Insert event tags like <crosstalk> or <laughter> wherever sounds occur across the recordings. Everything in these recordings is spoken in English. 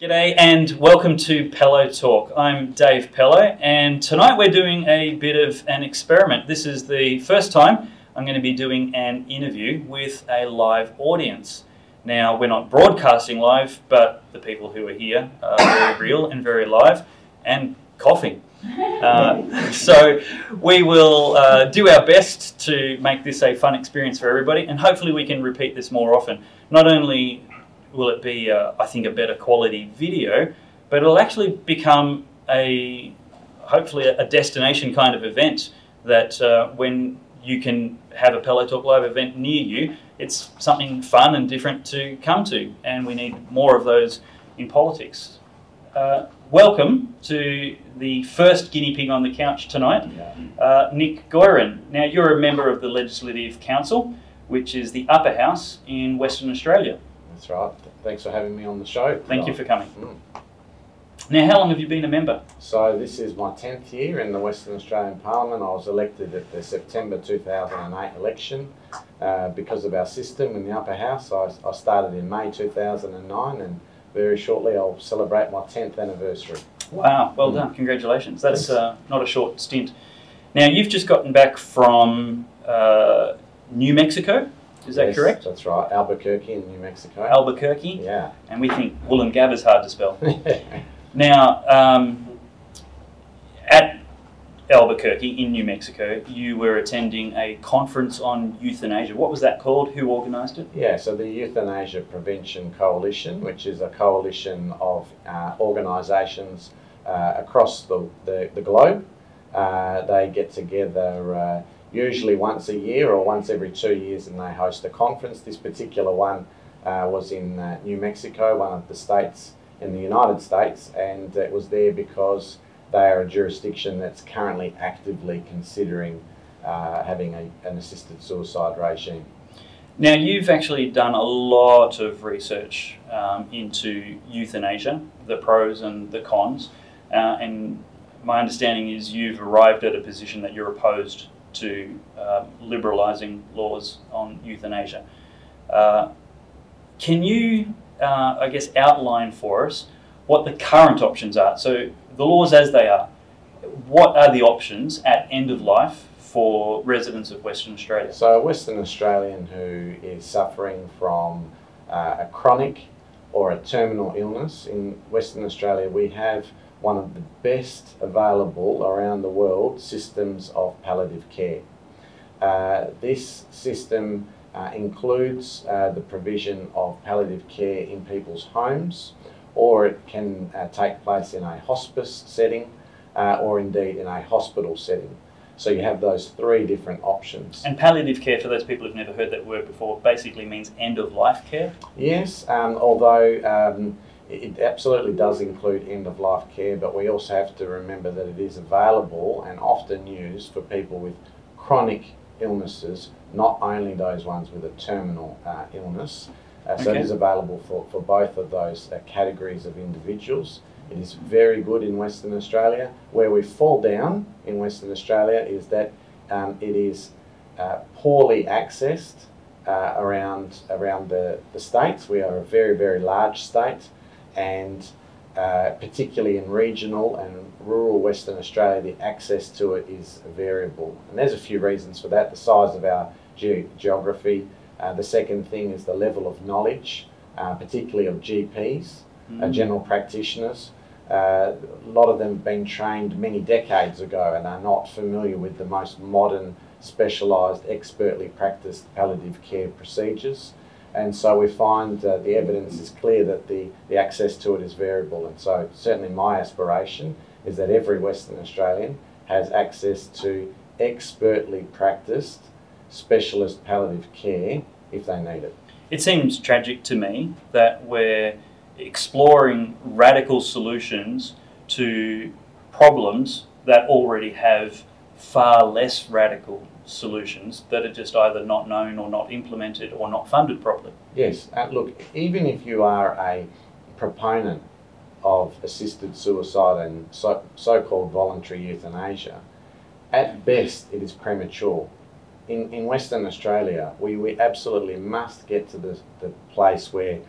G'day and welcome to Pellowe Talk. I'm Dave Pellowe and tonight we're doing a bit of an experiment. This is the first time I'm going to be doing an interview with a live audience. Now, we're not broadcasting live, but the people who are here are very <coughs> real and very live and coughing. <laughs> Uh, so, we will uh, do our best to make this a fun experience for everybody, and hopefully, we can repeat this more often. Not only will it be, uh, I think, a better quality video, but it'll actually become a hopefully a destination kind of event that uh, when you can have a Pellowe Talk Live event near you, it's something fun and different to come to, and we need more of those in politics. Uh, welcome to the first guinea pig on the couch tonight, uh, Nick Goiran. Now, you're a member of the Legislative Council, which is the upper house in Western Australia. That's right. Thanks for having me on the show. Thank you for coming. Mm. Now, how long have you been a member? So this is my tenth year in the Western Australian Parliament. I was elected at the September 2008 election uh, because of our system in the upper house. I, I started in May 2009, and very shortly I'll celebrate my 10th anniversary. Wow, well Mm. done. Congratulations. That's uh, not a short stint. Now, you've just gotten back from uh, New Mexico, is that Yes, correct? That's right. Albuquerque in New Mexico. Albuquerque, yeah. and we think Woolloongab Gab is hard to spell. <laughs> Now, um, at Albuquerque in New Mexico, you were attending a conference on euthanasia. What was that called? Who organised it? Yeah, so the Euthanasia Prevention Coalition, which is a coalition of uh, organisations uh, across the, the, the globe, uh, they get together uh, usually once a year or once every two years and they host a conference. This particular one uh, was in uh, New Mexico, one of the states in the United States, and it was there because they are a jurisdiction that's currently actively considering uh, having a, an assisted suicide regime. Now, you've actually done a lot of research um, into euthanasia, the pros and the cons, uh, and my understanding is you've arrived at a position that you're opposed to um, liberalising laws on euthanasia. Uh, can you, uh, I guess, outline for us what the current options are? So, the laws as they are, what are the options at end of life for residents of Western Australia? So, a Western Australian who is suffering from uh, a chronic or a terminal illness in Western Australia, we have one of the best available around the world systems of palliative care. Uh, this system uh, includes uh, the provision of palliative care in people's homes, or it can uh, take place in a hospice setting, uh, or indeed in a hospital setting. So you have those three different options. And palliative care, for those people who've never heard that word before, basically means end of life care. Yes, um, although um, it absolutely does include end of life care, but we also have to remember that it is available and often used for people with chronic illnesses, not only those ones with a terminal uh, illness. Uh, so Okay. it is available for, for both of those uh, categories of individuals. It is very good in Western Australia. Where we fall down in Western Australia is that um, it is uh, poorly accessed uh, around around the, the states. We are a very very large state, and uh, particularly in regional and rural Western Australia, the access to it is variable. And there's a few reasons for that. The size of our ge- geography. Uh, the second thing is the level of knowledge, uh, particularly of GPs, uh, general practitioners. Uh, a lot of them have been trained many decades ago and are not familiar with the most modern, specialised, expertly practiced palliative care procedures. And so we find uh, the evidence is clear that the, the access to it is variable. And so, certainly, my aspiration is that every Western Australian has access to expertly practiced specialist palliative care if they need it. It seems tragic to me that we're exploring radical solutions to problems that already have far less radical solutions that are just either not known or not implemented or not funded properly. Yes, uh, look, even if you are a proponent of assisted suicide and so, so-called voluntary euthanasia, at best it is premature. In, in Western Australia, we, we absolutely must get to the, the place where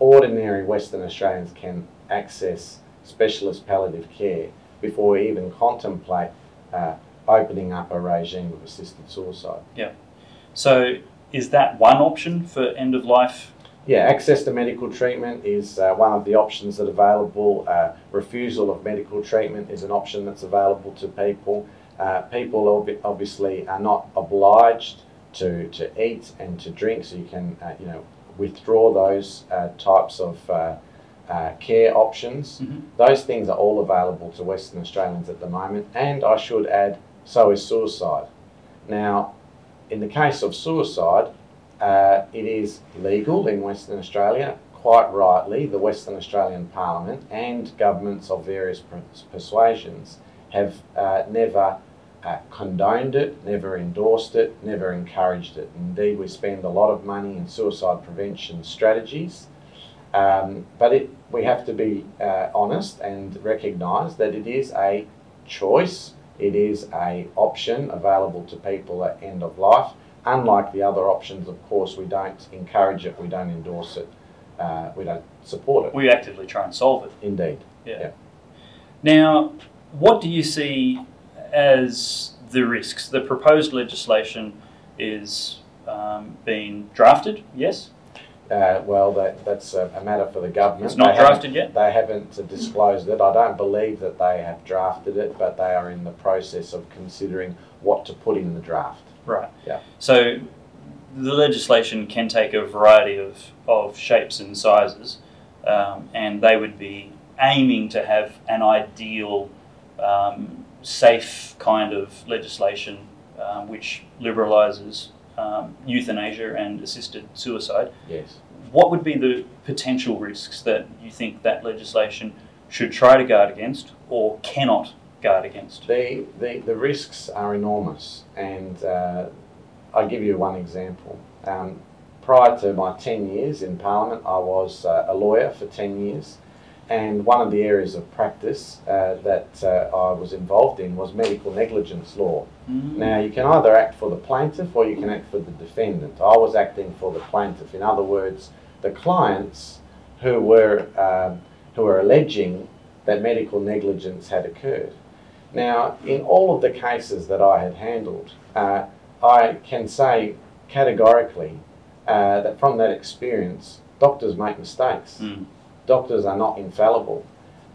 ordinary Western Australians can access specialist palliative care before we even contemplate uh, opening up a regime of assisted suicide. Yeah. So, is that one option for end of life? Yeah, access to medical treatment is uh, one of the options that are available. Uh, refusal of medical treatment is an option that's available to people. Uh, people ob- obviously are not obliged to, to eat and to drink, so you can uh, you know withdraw those uh, types of uh, uh, care options. Mhm. Those things are all available to Western Australians at the moment, and I should add, so is suicide. Now, in the case of suicide, uh, it is legal in Western Australia. Quite rightly, the Western Australian Parliament and governments of various persuasions have uh, never uh, condoned it, never endorsed it, never encouraged it. Indeed, we spend a lot of money in suicide prevention strategies, um, but it, we have to be uh, honest and recognise that it is a choice. It is a option available to people at end of life. Unlike the other options, of course, we don't encourage it, we don't endorse it, uh, we don't support it. We actively try and solve it. Indeed. Yeah. Now, what do you see as the risks? The proposed legislation is um, being drafted, yes? Uh, well, that, that's a, a matter for the government. It's not They haven't- drafted yet? They haven't disclosed it. I don't believe that they have drafted it, but they are in the process of considering what to put in the draft. Right. Yeah. So the legislation can take a variety of, of shapes and sizes, um, and they would be aiming to have an ideal, um, safe kind of legislation um, which liberalises um, euthanasia and assisted suicide. Yes. What would be the potential risks that you think that legislation should try to guard against or cannot guard against? The, the, the risks are enormous, and uh, I'll give you one example. Um, prior to my 10 years in Parliament, I was uh, a lawyer for 10 years, and one of the areas of practice uh, that uh, I was involved in was medical negligence law. Mm. Now, you can either act for the plaintiff or you can act for the defendant. I was acting for the plaintiff. In other words, the clients who were, um, who were alleging that medical negligence had occurred. Now, in all of the cases that I had handled, uh, I can say categorically uh, that from that experience, doctors make mistakes. Mm. Doctors are not infallible.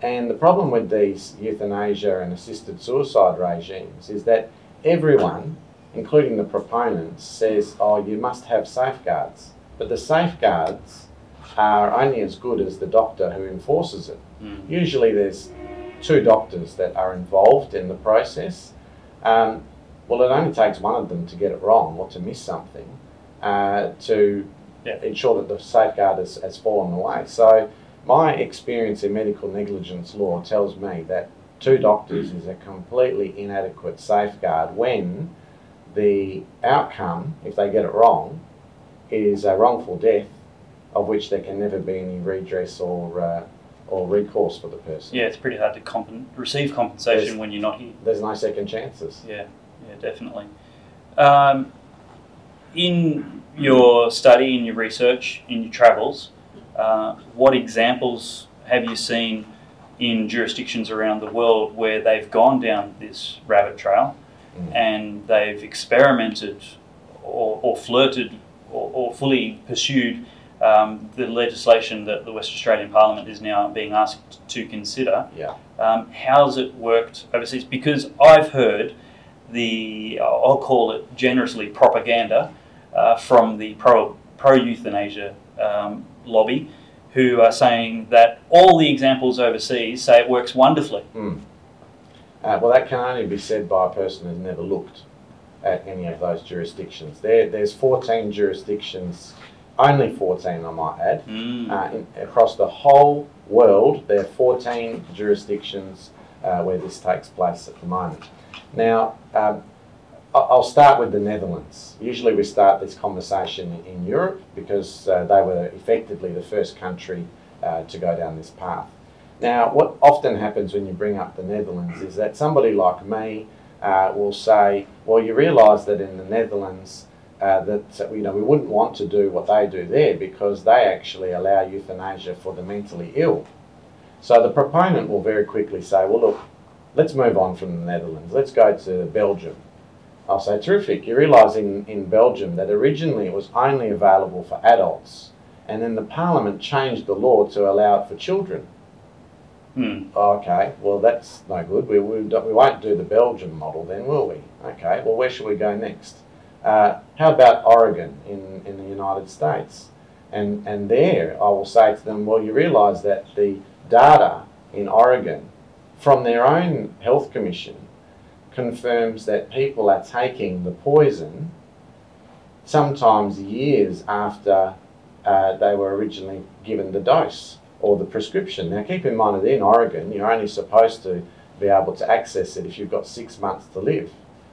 And the problem with these euthanasia and assisted suicide regimes is that everyone, including the proponents, says, oh, you must have safeguards. But the safeguards are only as good as the doctor who enforces it. Mm. Usually there's two doctors that are involved in the process. Um, well, it only takes one of them to get it wrong or to miss something uh, to Yeah. ensure that the safeguard has, has fallen away. So, my experience in medical negligence law tells me that two doctors is a completely inadequate safeguard when the outcome, if they get it wrong, is a wrongful death of which there can never be any redress or, uh, or recourse for the person. Yeah, it's pretty hard to compen- receive compensation There's- when you're not here. There's no second chances. Yeah, yeah, definitely. Um, in your study, in your research, in your travels, uh, what examples have you seen in jurisdictions around the world where they've gone down this rabbit trail Mm. and they've experimented or, or flirted or, or fully pursued um, the legislation that the West Australian Parliament is now being asked to consider? Yeah. Um, how's it worked overseas? Because I've heard the, I'll call it generously propaganda uh, from the pro, pro euthanasia um, lobby, who are saying that all the examples overseas say it works wonderfully. Mm. Uh, well, that can only be said by a person who's never looked at any of those jurisdictions. There, there's 14 jurisdictions, only 14, I might add, Mm. uh, in, across the whole world. There are 14 jurisdictions uh, where this takes place at the moment. Now, um, I'll start with the Netherlands. Usually, we start this conversation in Europe because uh, they were effectively the first country uh, to go down this path. Now, what often happens when you bring up the Netherlands is that somebody like me uh, will say, Well, you realise that in the Netherlands, uh, that you know we wouldn't want to do what they do there because they actually allow euthanasia for the mentally ill. So the proponent will very quickly say, well, look, let's move on from the Netherlands. Let's go to Belgium. I'll say, terrific. You realise in, in Belgium that originally it was only available for adults, and then the parliament changed the law to allow it for children. Hmm. Okay, well, that's no good. We, we, we won't do the Belgium model then, will we? Okay, well, where should we go next? Uh, how about Oregon in, in the United States? And, and there, I will say to them, well, you realise that the data in Oregon from their own health commission confirms that people are taking the poison sometimes years after uh, they were originally given the dose or the prescription. Now, keep in mind that in Oregon, you're only supposed to be able to access it if you've got six months to live.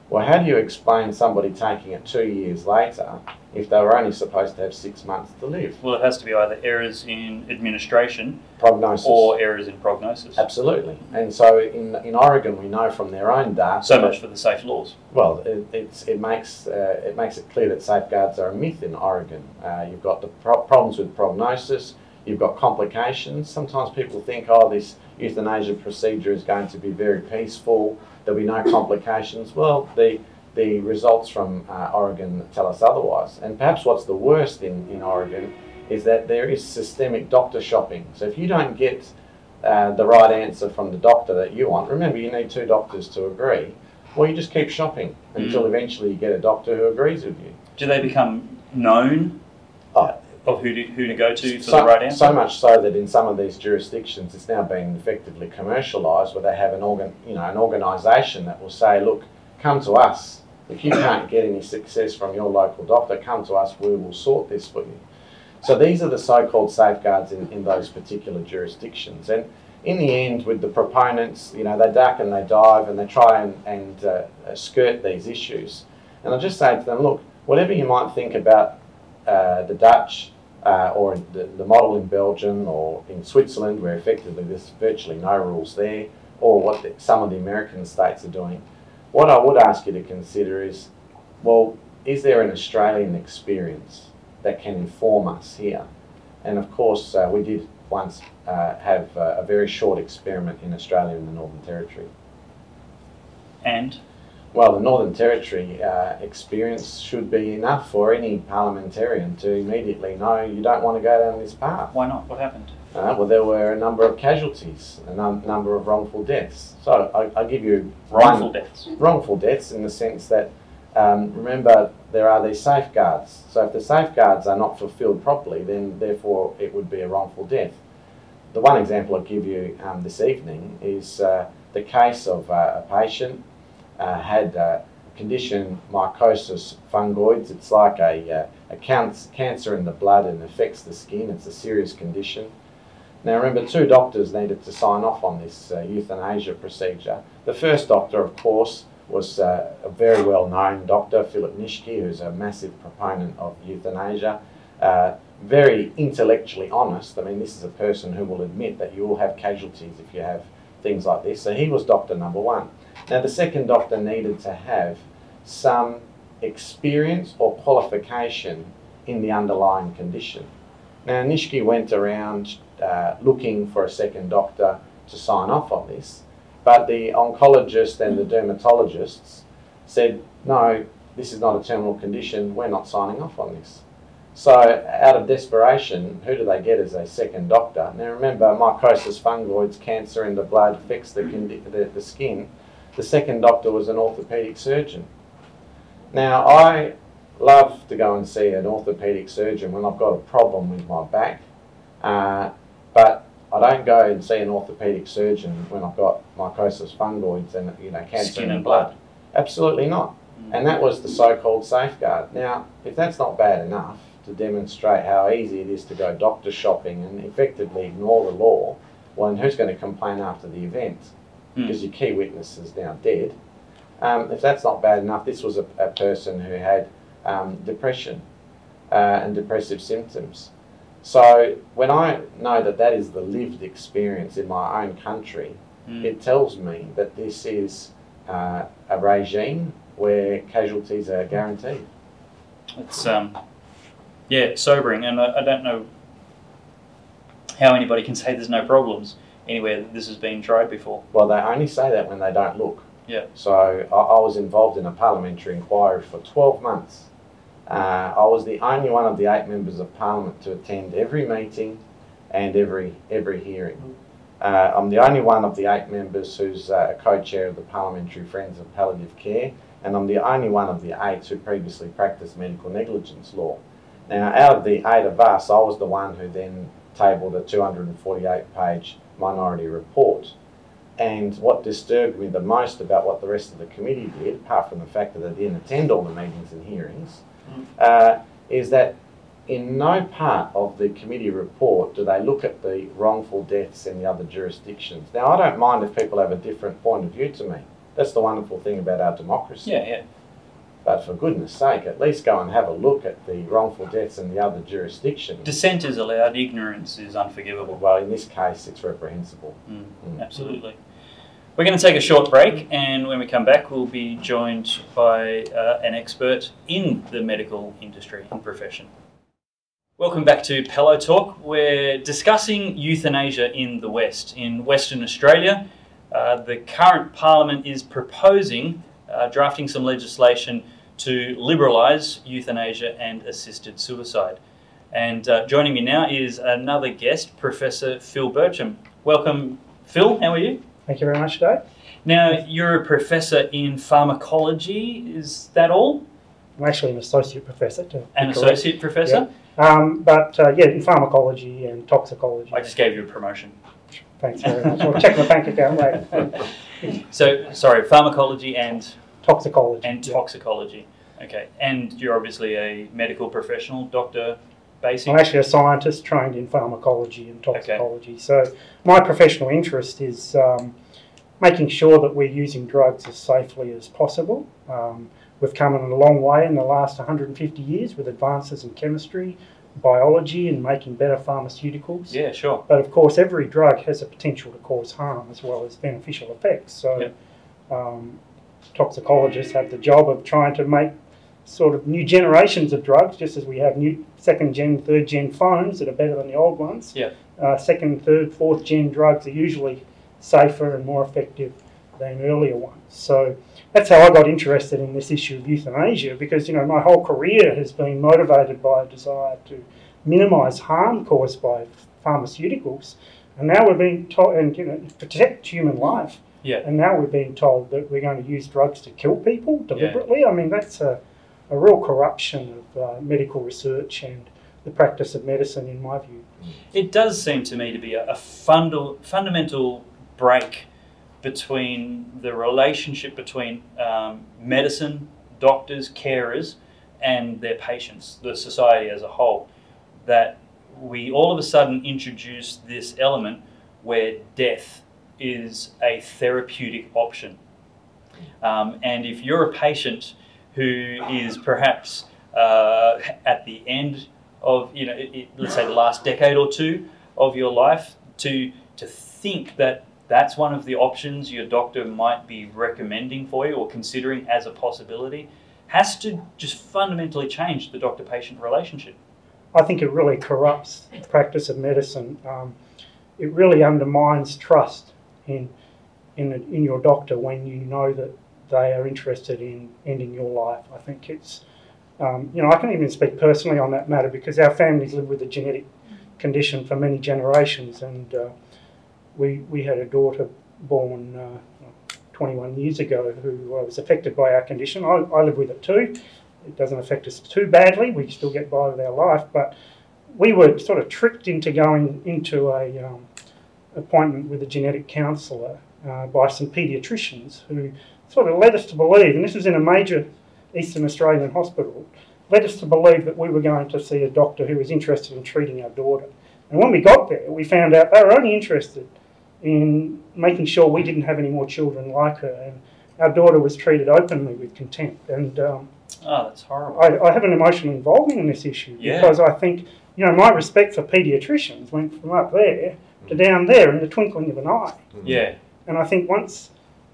Well, how do you explain somebody taking it two years later if they were only supposed to have six months to live? Well, it has to be either errors in administration Prognosis. or errors in prognosis. Absolutely. And so in, in Oregon, we know from their own data. So much for the safe laws. Well, it, it's, it, makes, uh, it makes it clear that safeguards are a myth in Oregon. Uh, you've got the pro- problems with prognosis, you've got complications. Sometimes people think, oh, this euthanasia procedure is going to be very peaceful, there'll be no complications. Well, the, the results from uh, Oregon tell us otherwise. And perhaps what's the worst in, in Oregon is that there is systemic doctor shopping. So if you don't get uh, the right answer from the doctor that you want, remember you need two doctors to agree. Well, you just keep shopping until eventually you get a doctor who agrees with you. Do they become known. Of who to, who to go to for so, the right answer? so much so that in some of these jurisdictions, it's now been effectively commercialised, where they have an organ, you know, an organisation that will say, "Look, come to us. If you can't get any success from your local doctor, come to us. We will sort this for you." So these are the so-called safeguards in, in those particular jurisdictions, and in the end, with the proponents, you know, they duck and they dive and they try and, and uh, skirt these issues. And I just say to them, look, whatever you might think about uh, the Dutch uh, or the, the model in Belgium or in Switzerland, where effectively there's virtually no rules there, or what the, some of the American states are doing, what I would ask you to consider is, well, is there an Australian experience that can inform us here? And of course, uh, we did once uh, have a very short experiment in Australia in the Northern Territory. and Well, the Northern Territory uh, experience should be enough for any parliamentarian to immediately know you don't want to go down this path. why not? What happened? Uh, well, there were a number of casualties, a num- number of wrongful deaths. So I, I'll give you Wrongful deaths. wrongful deaths in the sense that um, remember there are these safeguards. So if the safeguards are not fulfilled properly, then therefore it would be a wrongful death. The one example I'll give you um, this evening is uh, the case of uh, a patient uh, had a condition mycosis fungoides. It's like a, uh, a cancer in the blood and affects the skin. It's a serious condition. Now remember, two doctors needed to sign off on this uh, euthanasia procedure. The first doctor, of course, was uh, a very well-known doctor, Philip Nitschke, who's a massive proponent of euthanasia. Uh, very intellectually honest. I mean, this is a person who will admit that you will have casualties if you have things like this. So he was doctor number one. Now, the second doctor needed to have some experience or qualification in the underlying condition. Now, Nitschke went around uh, looking for a second doctor to sign off on this, but the oncologist and the dermatologists said, no, this is not a terminal condition, we're not signing off on this. So, out of desperation, who do they get as a second doctor? Now, remember, mycosis fungoides, cancer in the blood, affects the, condi- the, the skin. The second doctor was an orthopaedic surgeon. Now, I love to go and see an orthopaedic surgeon when I've got a problem with my back, uh, but I don't go and see an orthopaedic surgeon when I've got mycosis fungoides and you know cancer Skin and blood. blood. Absolutely not. And that was the so-called safeguard. Now, if that's not bad enough to demonstrate how easy it is to go doctor shopping and effectively ignore the law, well, then who's going to complain after the event? Hmm. Because your key witness is now dead. Um, if that's not bad enough, this was a, a person who had um, depression uh, and depressive symptoms. So when I know that that is the lived experience in my own country, Mm. it tells me that this is uh, a regime where casualties are guaranteed. It's um, yeah, sobering, and I, I don't know how anybody can say there's no problems anywhere that this has been tried before. Well, they only say that when they don't look. Yeah. So I, I was involved in a parliamentary inquiry for 12 months. Uh, I was the only one of the eight members of parliament to attend every meeting and every every hearing. Uh, I'm the only one of the eight members who's uh, a co-chair of the Parliamentary Friends of Palliative Care, and I'm the only one of the eight who previously practiced medical negligence law. Now, out of the eight of us, I was the one who then tabled a 248-page minority report. And what disturbed me the most about what the rest of the committee did, apart from the fact that they didn't attend all the meetings and hearings, uh, is that in no part of the committee report do they look at the wrongful deaths in the other jurisdictions. Now, I don't mind if people have a different point of view to me. That's the wonderful thing about our democracy. Yeah, yeah. But for goodness sake, at least go and have a look at the wrongful deaths in the other jurisdictions. Dissent is allowed. Ignorance is unforgivable. Well, in this case, it's reprehensible. Mm, Mm. absolutely. We're going to take a short break, and when we come back, we'll be joined by uh, an expert in the medical industry and profession. Welcome back to Pellowe Talk. We're discussing euthanasia in the West. In Western Australia, uh, the current Parliament is proposing uh, drafting some legislation to liberalise euthanasia and assisted suicide. And uh, joining me now is another guest, Professor Phil Burcham. Welcome, Phil. How are you? Thank you very much, Dave. Now, you're a professor in pharmacology, is that all? I'm actually an associate professor. To An associate professor? Um, but uh, yeah, in pharmacology and toxicology. I just gave you a promotion. Thanks very much. I'll check my bank account later. <laughs> So, sorry, pharmacology and, toxicology. and yeah. toxicology. Okay, and you're obviously a medical professional, Dr. Basic. I'm actually a scientist trained in pharmacology and toxicology. So my professional interest is um, making sure that we're using drugs as safely as possible. Um, we've come a long way in the last 150 years with advances in chemistry, biology, and making better pharmaceuticals. Yeah, sure. But of course, every drug has a potential to cause harm as well as beneficial effects. So, Yep. um, toxicologists have the job of trying to make sort of new generations of drugs, just as we have new second gen, third gen phones that are better than the old ones. Yep. Uh, second, third, fourth gen drugs are usually safer and more effective than earlier ones. So that's how I got interested in this issue of euthanasia because you know my whole career has been motivated by a desire to minimise harm caused by pharmaceuticals, and now we're being told and you know protect human life. Yeah. And now we're being told that we're going to use drugs to kill people deliberately. I mean that's a, a real corruption of uh, medical research and the practice of medicine, in my view. It does seem to me to be a, a fundal, fundamental break between the relationship between um, medicine, doctors, carers, and their patients, the society as a whole. That we all of a sudden introduce this element where death is a therapeutic option. Um, and if you're a patient who is perhaps uh, at the end of, you know, it, it- let's say the last decade or two of your life, to to think that that's one of the options your doctor might be recommending for you or considering as a possibility, has to just fundamentally change the doctor-patient relationship. I think it really corrupts the practice of medicine. Um, it really undermines trust in in in your doctor when you know that they are interested in ending your life. I think it's um, you know I can even speak personally on that matter because our families live with a genetic condition for many generations, and uh, we we had a daughter born. Uh, 21 years ago, who uh, was affected by our condition. I, I live with it too. It doesn't affect us too badly. We still get by with our life, but we were sort of tricked into going into a um, appointment with a genetic counsellor uh, by some paediatricians who sort of led us to believe, and this was in a major Eastern Australian hospital, led us to believe that we were going to see a doctor who was interested in treating our daughter. And when we got there, we found out they were only interested in making sure we didn't have any more children like her. And our daughter was treated openly with contempt. And um, Oh, that's horrible. I, I have an emotional involvement in this issue Yeah. because I think, you know, my respect for paediatricians went from up there to down there in the twinkling of an eye. Yeah, And I think once,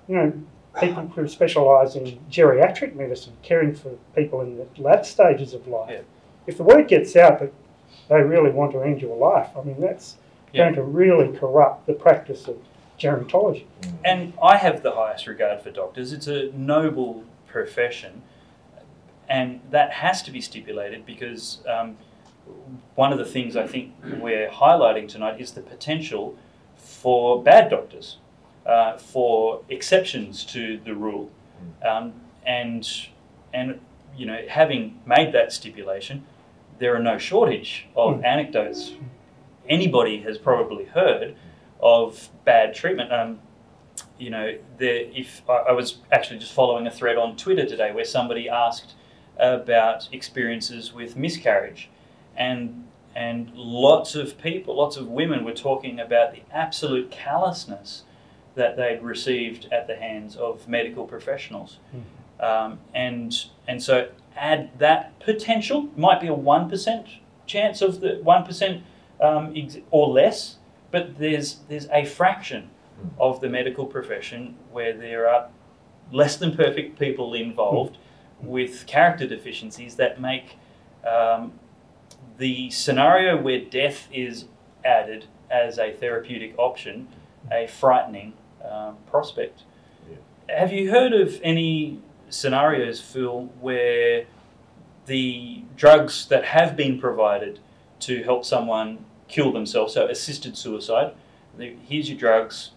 you know, people who specialise in geriatric medicine, caring for people in the latter stages of life. Yeah. If the word gets out that they really want to end your life, I mean, that's Yeah. going to really corrupt the practice of gerontology. And I have the highest regard for doctors. It's a noble profession, and that has to be stipulated because um, one of the things I think we're highlighting tonight is the potential for bad doctors, uh, for exceptions to the rule, um, and and you know having made that stipulation, there are no shortage of Mm. anecdotes. Anybody has probably heard of bad treatment. Um, you know, there, if I, I was actually just following a thread on Twitter today where somebody asked about experiences with miscarriage, and and lots of people, lots of women were talking about the absolute callousness that they'd received at the hands of medical professionals, um, and and so add that potential might be a one percent chance of the one percent um, ex- or less, but there's there's a fraction of the medical profession where there are less than perfect people involved with character deficiencies that make um, the scenario where death is added as a therapeutic option a frightening um, prospect. Have you heard of any scenarios, Phil, where the drugs that have been provided to help someone kill themselves, so assisted suicide, here's your drugs,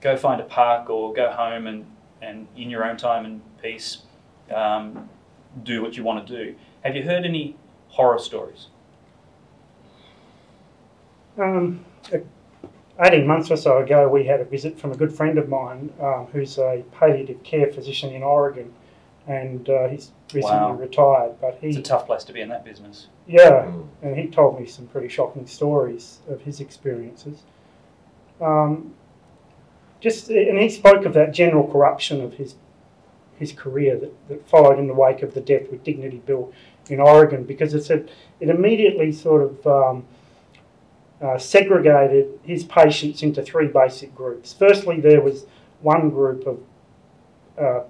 go find a park or go home and, and in your own time and peace, um, do what you want to do. Have you heard any horror stories? Um, uh, 18 months or so ago, we had a visit from a good friend of mine um, who's a palliative care physician in Oregon, and uh, he's recently Wow. retired. But he, It's a tough place to be in that business. yeah, Mm. and he told me some pretty shocking stories of his experiences. Um, just and he spoke of that general corruption of his his career that, that followed in the wake of the Death with Dignity bill in Oregon, because it said it immediately sort of um, uh, segregated his patients into three basic groups. Firstly, there was one group of uh,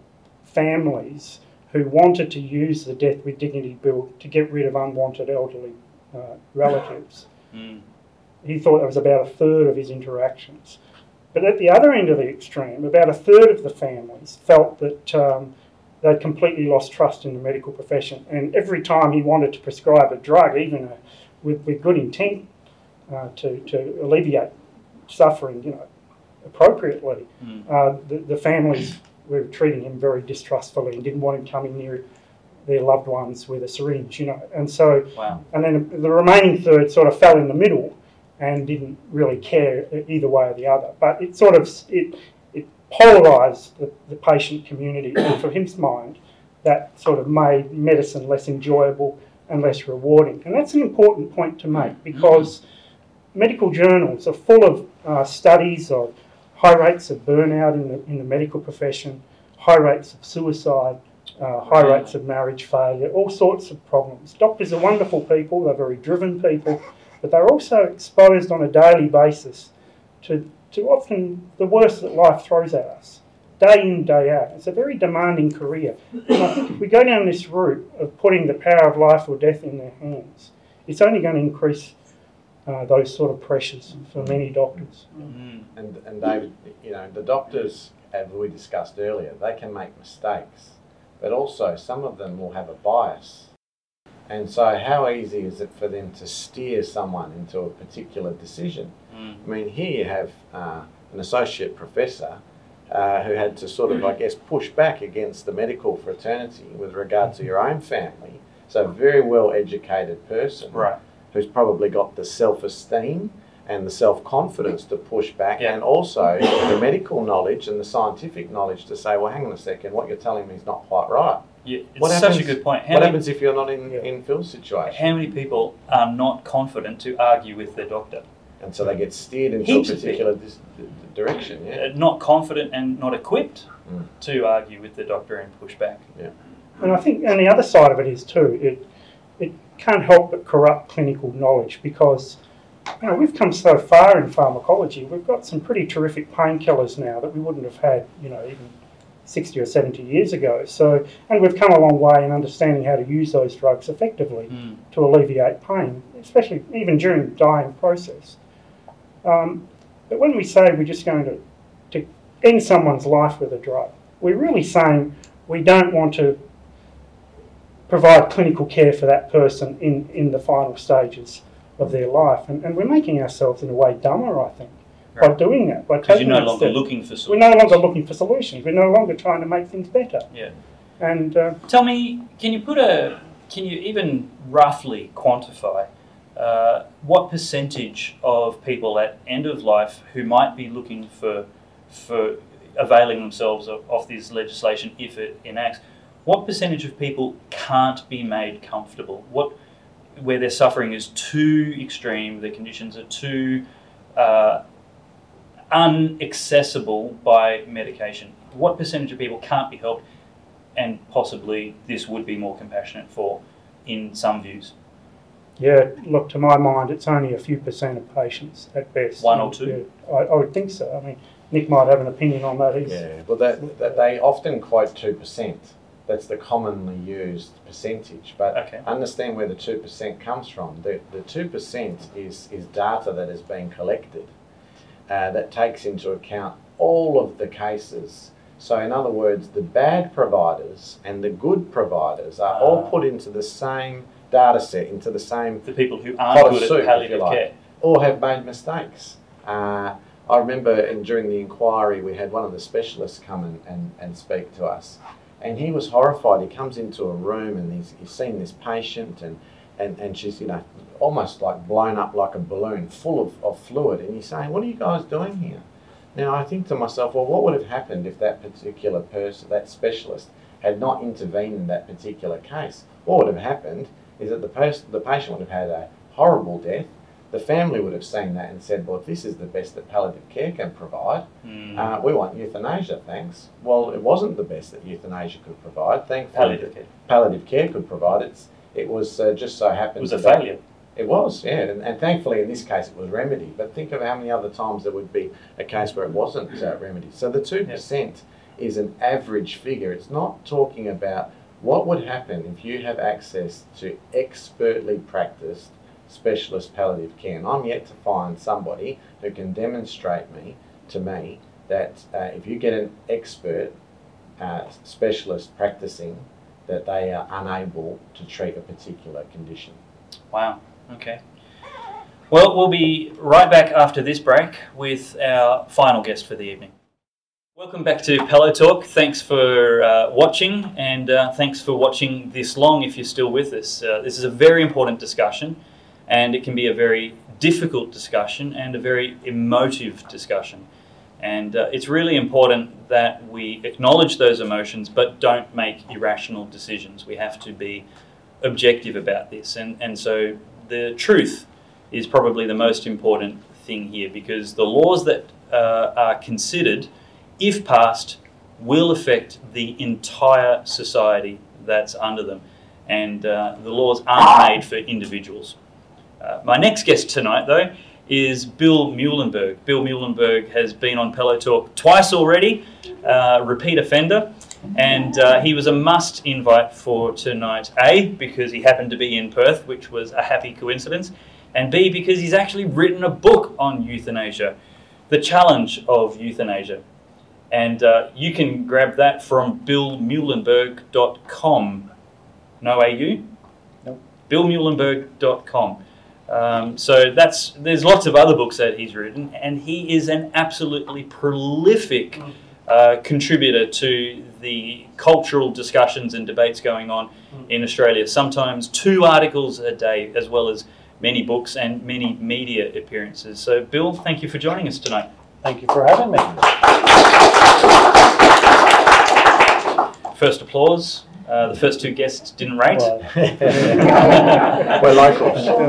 families who wanted to use the Death with Dignity bill to get rid of unwanted elderly uh, relatives. Mm. He thought that was about a third of his interactions. But at the other end of the extreme, about a third of the families felt that um, they'd completely lost trust in the medical profession. And every time he wanted to prescribe a drug, even a, with, with good intent uh, to, to alleviate suffering, you know, appropriately, Mm. uh, the, the families were treating him very distrustfully and didn't want him coming near their loved ones with a syringe, you know. And so Wow. and then the remaining third sort of fell in the middle and didn't really care either way or the other. But it sort of it it polarised the, the patient community, and for his mind, that sort of made medicine less enjoyable and less rewarding. And that's an important point to make because medical journals are full of uh, studies of high rates of burnout in the in the medical profession, high rates of suicide. Uh, high Right. rates of marriage failure, all sorts of problems. Doctors are wonderful people, they're very driven people, but they're also exposed on a daily basis to, to often the worst that life throws at us, day in, day out. It's a very demanding career. And I think if we go down this route of putting the power of life or death in their hands, it's only going to increase uh, those sort of pressures for many doctors. Mm. And, and David, you know, the doctors, as we discussed earlier, they can make mistakes, but also some of them will have a bias. And so, how easy is it for them to steer someone into a particular decision? Mm. I mean, here you have uh, an associate professor uh, who had to sort of, I guess, push back against the medical fraternity with regard to your own family. So, a very well educated person Right. Who's probably got the self esteem and the self confidence to push back, Yeah. and also the medical knowledge and the scientific knowledge to say, well, hang on a second, what you're telling me is not quite right. Yeah, it's What such a happens- good point. How what many, happens if you're not in, Yeah. in Phil's situation? how many people are not confident to argue with their doctor? And so they get steered into Heaps a particular dis- d- direction, yeah. Uh, Not confident and not equipped Mm. to argue with the doctor and push back. Yeah. And I think, and the other side of it is too, it it can't help but corrupt clinical knowledge because you know we've come so far in pharmacology. We've got some pretty terrific painkillers now that we wouldn't have had, you know, even 60 or 70 years ago. So, and we've come a long way in understanding how to use those drugs effectively Mm. to alleviate pain, especially even during the dying process. Um, but when we say we're just going to, to end someone's life with a drug, we're really saying we don't want to provide clinical care for that person in, in the final stages of their life. And, and we're making ourselves, in a way, dumber, I think, by doing that. By Because you're no longer step. looking for We're no longer looking for solutions. We're no longer trying to make things better. Yeah. And uh, Tell me, can you put a, can you even roughly quantify uh, what percentage of people at end of life who might be looking for, for availing themselves of, of this legislation if it enacts, what percentage of people can't be made comfortable? What, where their suffering is too extreme, their conditions are too uh, unaccessible by medication? What percentage of people can't be helped? and possibly this would be more compassionate for in some views. yeah, look, to my mind, it's only a few percent of patients at best. One or two? Yeah, I, I would think so. I mean, Nick might have an opinion on that. He's, Yeah, well, that, that they often quote two percent. That's the commonly used percentage. But Okay. understand where the two percent comes from. The the two percent is is data that is being collected uh, that takes into account all of the cases. So, in other words, the bad providers and the good providers are all Ah. put into the same data set, into the same The people who aren't good soup, at palliative like. care. or have made mistakes. Uh, I remember in, during the inquiry, we had one of the specialists come and, and, and speak to us. And he was horrified. He comes into a room and he's, he's seen this patient, and, and, and she's, you know, almost like blown up like a balloon, full of, of fluid. And he's saying, What are you guys doing here? Now, I think to myself, well, what would have happened if that particular person, that specialist, had not intervened in that particular case? What would have happened is that the, the patient would have had a horrible death. The family would have seen that and said, well, if this is the best that palliative care can provide, Mm. uh, we want euthanasia, thanks. Well, it wasn't the best that euthanasia could provide. Thankfully, palliative care. palliative care could provide. It's, it was uh, just so happened. It was a failure. it was, yeah, and, and thankfully in this case it was remedied. But think of how many other times there would be a case where it wasn't uh, remedied. So the two percent is an average figure. It's not talking about what would happen if you have access to expertly practiced specialist palliative care. And I'm yet to find somebody who can demonstrate me to me that uh, if you get an expert uh, specialist practicing, that they are unable to treat a particular condition. Wow. Okay. Well, we'll be right back after this break with our final guest for the evening. Welcome back to Pellowe Talk. Thanks for uh, watching, and uh, thanks for watching this long if you're still with us. Uh, this is a very important discussion, and it can be a very difficult discussion and a very emotive discussion. And uh, it's really important that we acknowledge those emotions but don't make irrational decisions. We have to be objective about this. And, and so the truth is probably the most important thing here because the laws that uh, are considered, if passed, will affect the entire society that's under them. And uh, the laws aren't made for individuals. Uh, my next guest tonight, though, is Bill Muehlenberg. Bill Muehlenberg has been on Pellowe Talk twice already, uh, repeat offender, and uh, he was a must invite for tonight. A, because he happened to be in Perth, which was a happy coincidence, and B, because he's actually written a book on euthanasia, The Challenge of Euthanasia. And uh, you can grab that from billmuehlenberg.com. No AU? Nope. billmuehlenberg.com. Um, so that's there's lots of other books that he's written, and he is an absolutely prolific uh, contributor to the cultural discussions and debates going on in Australia. Sometimes two articles a day, as well as many books and many media appearances. So, Bill, thank you for joining us tonight. Thank you for having me. First applause. Uh, the first two guests didn't rate. Well, <laughs> We're locals. We're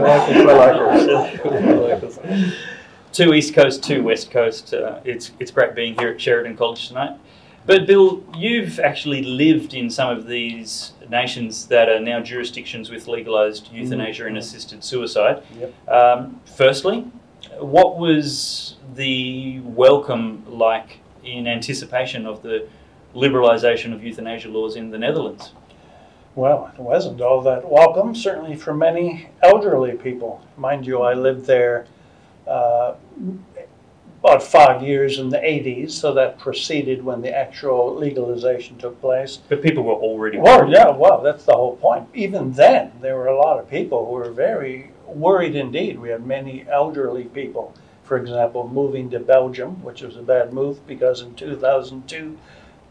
locals. <laughs> two East Coast, two West Coast. Uh, it's it's great being here at Sheridan College tonight. But Bill, you've actually lived in some of these nations that are now jurisdictions with legalised euthanasia and assisted suicide. Yep. Um, firstly, what was the welcome like in anticipation of the liberalisation of euthanasia laws in the Netherlands. Well, it wasn't all that welcome, certainly for many elderly people. Mind you, I lived there uh, about five years in the 80s, so that preceded when the actual legalization took place. But people were already Well, worried. yeah, well, that's the whole point. Even then, there were a lot of people who were very worried indeed. We had many elderly people, for example, moving to Belgium, which was a bad move because in 2002,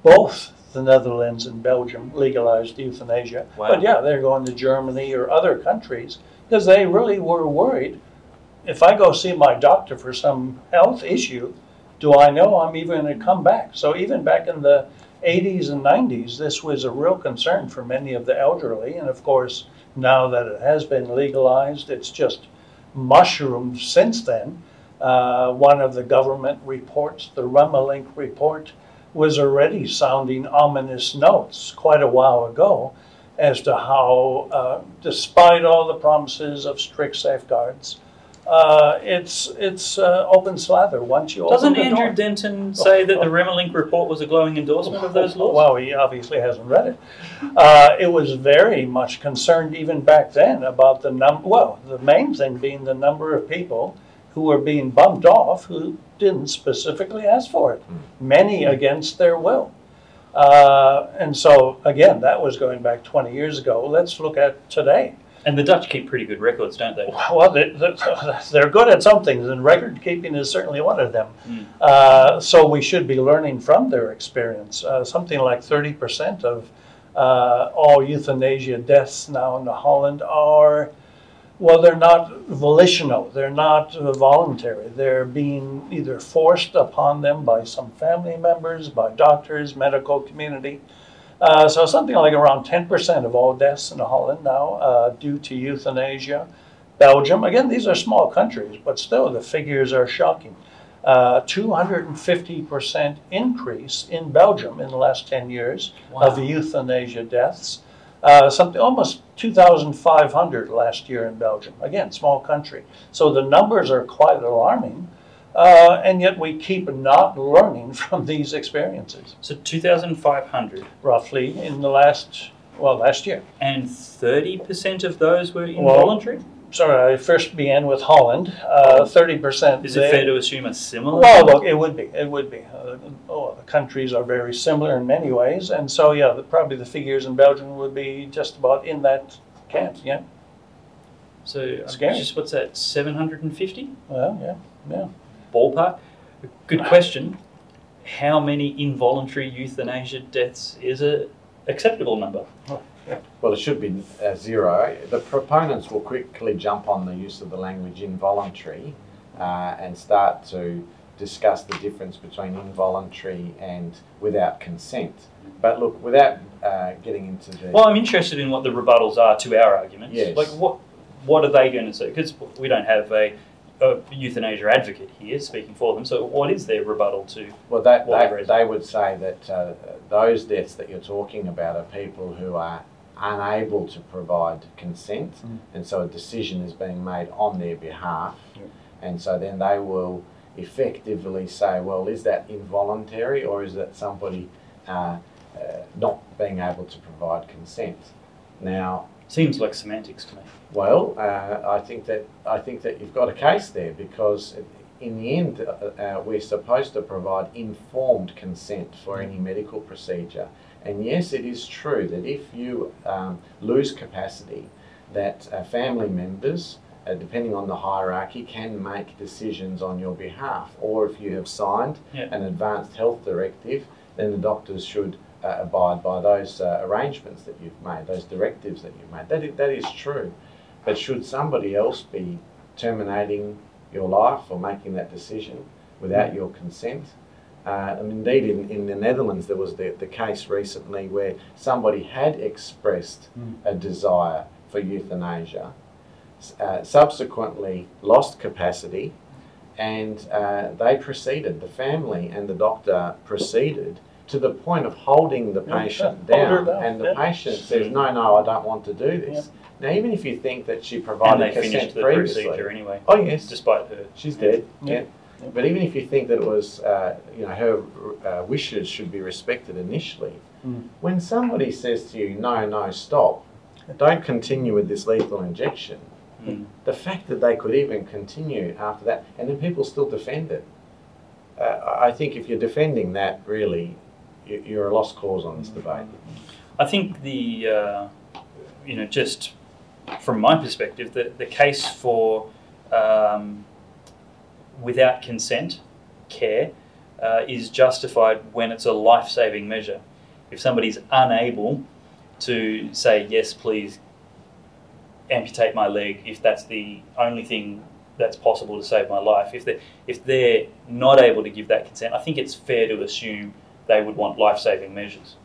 both the Netherlands and Belgium legalized euthanasia. Wow. But yeah, they're going to Germany or other countries because they really were worried. If I go see my doctor for some health issue, do I know I'm even going to come back? So even back in the 80s and 90s, this was a real concern for many of the elderly. And of course, now that it has been legalized, it's just mushroomed since then. Uh, one of the government reports, the Remmelink report, was already sounding ominous notes quite a while ago as to how, uh, despite all the promises of strict safeguards, uh, it's it's uh, open slather once you Doesn't open Andrew door. Denton say that the <laughs> Remmelink report was a glowing endorsement of those laws? Well, he obviously hasn't read it. Uh, it was very much concerned even back then about the num. Well, the main thing being the number of people who were being bumped off who didn't specifically ask for it, many against their will. Uh, and so again, that was going back 20 years ago. Let's look at today. And the Dutch keep pretty good records, don't they? Well, they, they- <laughs> they're good at some things, and record keeping is certainly one of them. Mm. Uh, so we should be learning from their experience. Uh, something like 30% of uh, all euthanasia deaths now in Holland are, well, they're not volitional, they're not uh, voluntary. They're being either forced upon them by some family members, by doctors, medical community. Uh, so something like around 10% of all deaths in Holland now uh, due to euthanasia. Belgium, again, these are small countries, but still the figures are shocking. Uh, 250% increase in Belgium in the last 10 years of euthanasia deaths. Uh, something almost 2,500 last year in Belgium. Again, small country. So the numbers are quite alarming, uh, and yet we keep not learning <laughs> from these experiences. So 2,500. Roughly in the last, well, last year. And 30% of those were Well, involuntary? Sorry, I first began with Holland. Uh, 30%. Is it they- fair to assume a similar? Well, look, it would be. It would be. Uh, oh, the countries are very similar in many ways, and so yeah, the, probably the figures in Belgium would be just about in that camp. Yeah. So, uh, just what's that, 750? Well, yeah, yeah. Ballpark? Good question. How many involuntary euthanasia deaths is a acceptable number? Well, it should be uh, zero. The proponents will quickly jump on the use of the language involuntary uh, and start to discuss the difference between involuntary and without consent. But look, without uh, getting into the Well, I'm interested in what the rebuttals are to our arguments. Yes. Like, what what are they going to say? Because we don't have a, a euthanasia advocate here speaking for them. So, what is their rebuttal to? Well, that, they, they would say that uh, those deaths that you're talking about are people who are unable to provide consent, Mm. and so a decision is being made on their behalf, Yeah. and so then they will effectively say, well, is that involuntary or is that somebody uh, uh, not being able to provide consent? Now, Seems like semantics to me. well, uh, I think that I think that you've got a case there because in the end, uh, uh, we're supposed to provide informed consent for any medical procedure. And yes, it is true that if you um, lose capacity, that uh, family members, uh, depending on the hierarchy, can make decisions on your behalf. Or if you have signed Yeah. an advanced health directive, then the doctors should uh, abide by those uh, arrangements that you've made, those directives that you've made. That is, that is true. But should somebody else be terminating your life or making that decision without your consent? Uh, and indeed, in, in the Netherlands, there was the, the case recently where somebody had expressed Mm. a desire for euthanasia, uh, subsequently lost capacity, and uh, they proceeded, the family and the doctor proceeded to the point of holding the patient yeah, down, down, and the yeah. patient says, "No, no, I don't want to do this." Now, even if you think that she And provided they consent finished the previously, procedure anyway, oh yes, despite her. she's dead. Yeah. But even if you think that it was, uh, you know, her uh, wishes should be respected initially, Mm. when somebody says to you, no, no, stop, don't continue with this lethal injection, Mm. the fact that they could even continue after that, and then people still defend it, uh, I think if you're defending that, really, you- you're a lost cause on this debate. I think the, uh, you know, just from my perspective, the, the case for um, without consent care uh, is justified when it's a life saving measure. If somebody's unable to say, yes, please amputate my leg, if that's the only thing that's possible to save my life, if they're, if they're not able to give that consent, I think it's fair to assume they would want life saving measures.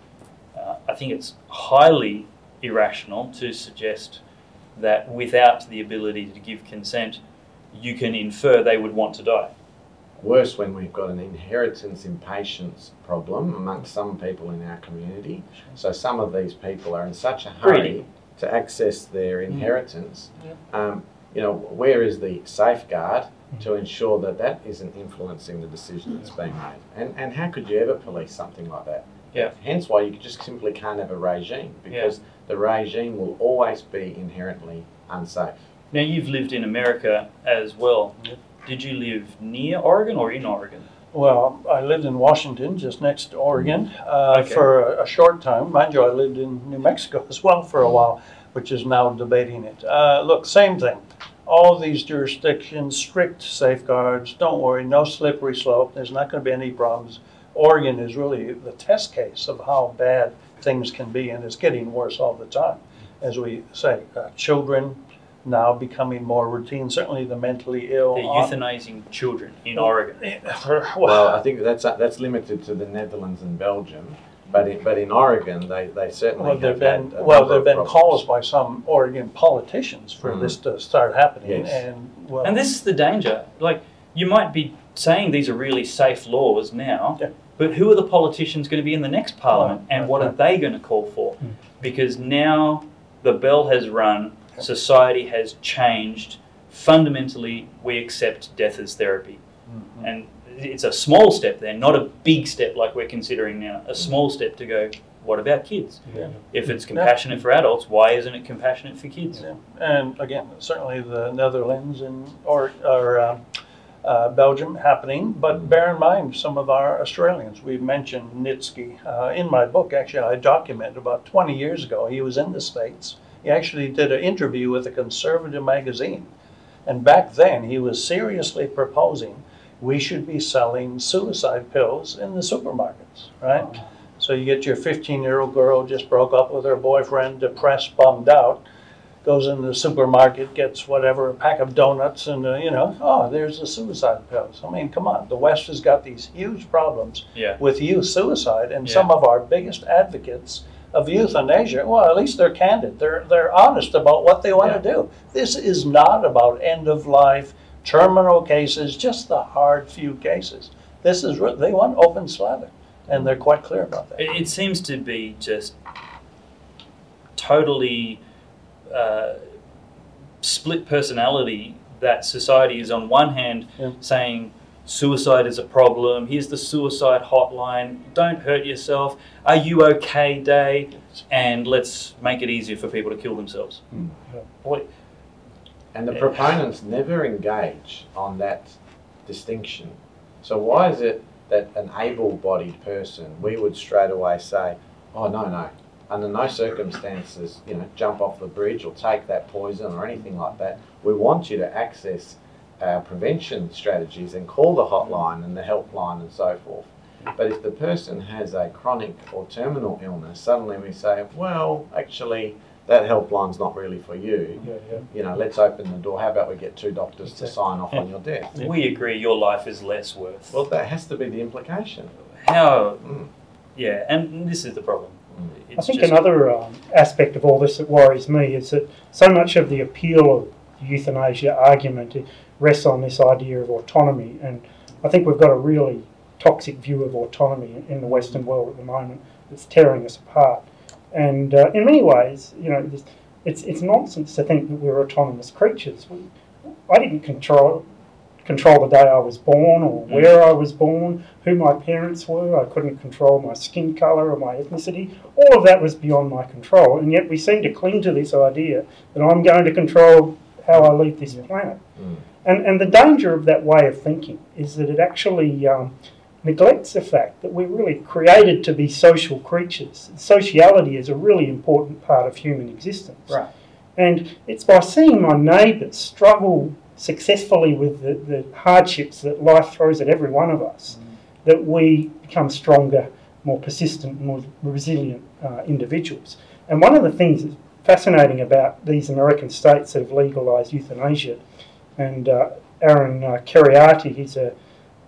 Uh, I think it's highly irrational to suggest that without the ability to give consent, you can infer they would want to die. Worse when we've got an inheritance impatience problem amongst some people in our community. So some of these people are in such a hurry Greedy. to access their inheritance. Yeah. Um, you know, where is the safeguard to ensure that that isn't influencing the decision that's being made? And, and how could you ever police something like that? Yeah. Hence why you just simply can't have a regime because the regime will always be inherently unsafe. Now, you've lived in America as well. Did you live near Oregon or in Oregon? Well, I lived in Washington, just next to Oregon, uh, Okay. for a, a short time. Mind you, I lived in New Mexico <laughs> as well for a while, which is now debating it. Uh, look, same thing. All these jurisdictions, strict safeguards. Don't worry, no slippery slope. There's not going to be any problems. Oregon is really the test case of how bad things can be, and it's getting worse all the time. As we say, uh, children now becoming more routine. Certainly, the mentally ill. They're on- euthanizing children in Oregon. Well, I think that's that's limited to the Netherlands and Belgium, but in, but in Oregon they, they certainly Well, there've been, had a well, there've been problems. calls by some Oregon politicians for Mhm. this to start happening, Yes. and well, And this is the danger. Like, you might be saying these are really safe laws now, Yeah. but who are the politicians going to be in the next parliament Right, and what are they going to call for? Mm. Because now the bell has run, society has changed. Fundamentally, we accept death as therapy. Mhm. And it's a small step there, not a big step like we're considering now. A small step to go, what about kids? Yeah. If it's compassionate for adults, why isn't it compassionate for kids? Yeah. And again, certainly the Netherlands and or or uh, uh, Belgium happening, but bear in mind some of our Australians. We've mentioned Nitschke uh, in my book. Actually, I document about 20 years ago. He was in the states. He actually did an interview with a conservative magazine, and back then he was seriously proposing we should be selling suicide pills in the supermarkets, right? So you get your 15 year old girl just broke up with her boyfriend, depressed, bummed out, goes into the supermarket, gets whatever, a pack of donuts, and, uh, you know, oh, there's the suicide pills. I mean, come on. The West has got these huge problems Yeah. with youth suicide, and Yeah. some of our biggest advocates of euthanasia, well, at least they're candid. They're, they're honest about what they want to do. This is not about end of life, terminal cases, just the hard few cases. This is, they want open slather, and they're quite clear about that. It, it seems to be just totally uh, split personality that society is on one hand Yeah. saying suicide is a problem, here's the suicide hotline, don't hurt yourself, are you okay day, and let's make it easier for people to kill themselves. Hmm. Boy, And the Yeah. proponents never engage on that distinction. So why is it that an able-bodied person, we would straight away say, oh no, no, under no circumstances, you know, jump off the bridge or take that poison or anything like that. We want you to access uh, prevention strategies and call the hotline and the helpline and so forth. But if the person has a chronic or terminal illness, suddenly we say, well, actually, that helpline's not really for you Yeah, yeah. you know, let's open the door. How about we get two doctors to sign off on your death? Yeah. <laughs> we agree your life is less worth. Well, that has to be the implication. How, Mm. yeah, and this is the problem. Mm. I think just- another um, aspect of all this that worries me is that so much of the appeal of the euthanasia argument rests on this idea of autonomy, and I think we've got a really toxic view of autonomy in the Western world at the moment that's tearing us apart. And uh, in many ways, you know, it's it's nonsense to think that we're autonomous creatures. We, I didn't control control the day I was born or where I was born, who my parents were. I couldn't control my skin colour or my ethnicity. All of that was beyond my control, and yet we seem to cling to this idea that I'm going to control how I leave this planet. Mm. And, and the danger of that way of thinking is that it actually um, neglects the fact that we're really created to be social creatures. Sociality is a really important part of human existence. Right. And it's by seeing my neighbours struggle successfully with the, the hardships that life throws at every one of us that we become stronger, more persistent, more resilient uh, individuals. And one of the things that's fascinating about these American states that have legalised euthanasia, and uh, Aaron uh, Kheriaty, he's a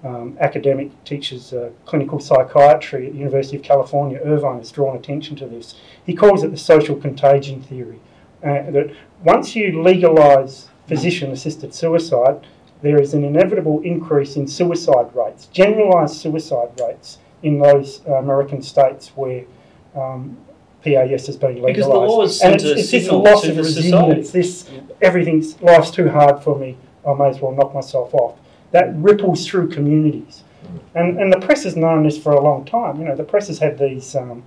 um, academic, teaches uh, clinical psychiatry at the University of California, Irvine, has drawn attention to this. He calls it the social contagion theory. Uh, that once you legalise physician assisted suicide, there is an inevitable increase in suicide rates, generalised suicide rates in those uh, American states where um, PAS has been legalised. Because the laws and send it's, it's this loss to of the resilience, society. this everything's life's too hard for me, I may as well knock myself off. That ripples through communities. And, and the press has known this for a long time. You know, the press has had these um,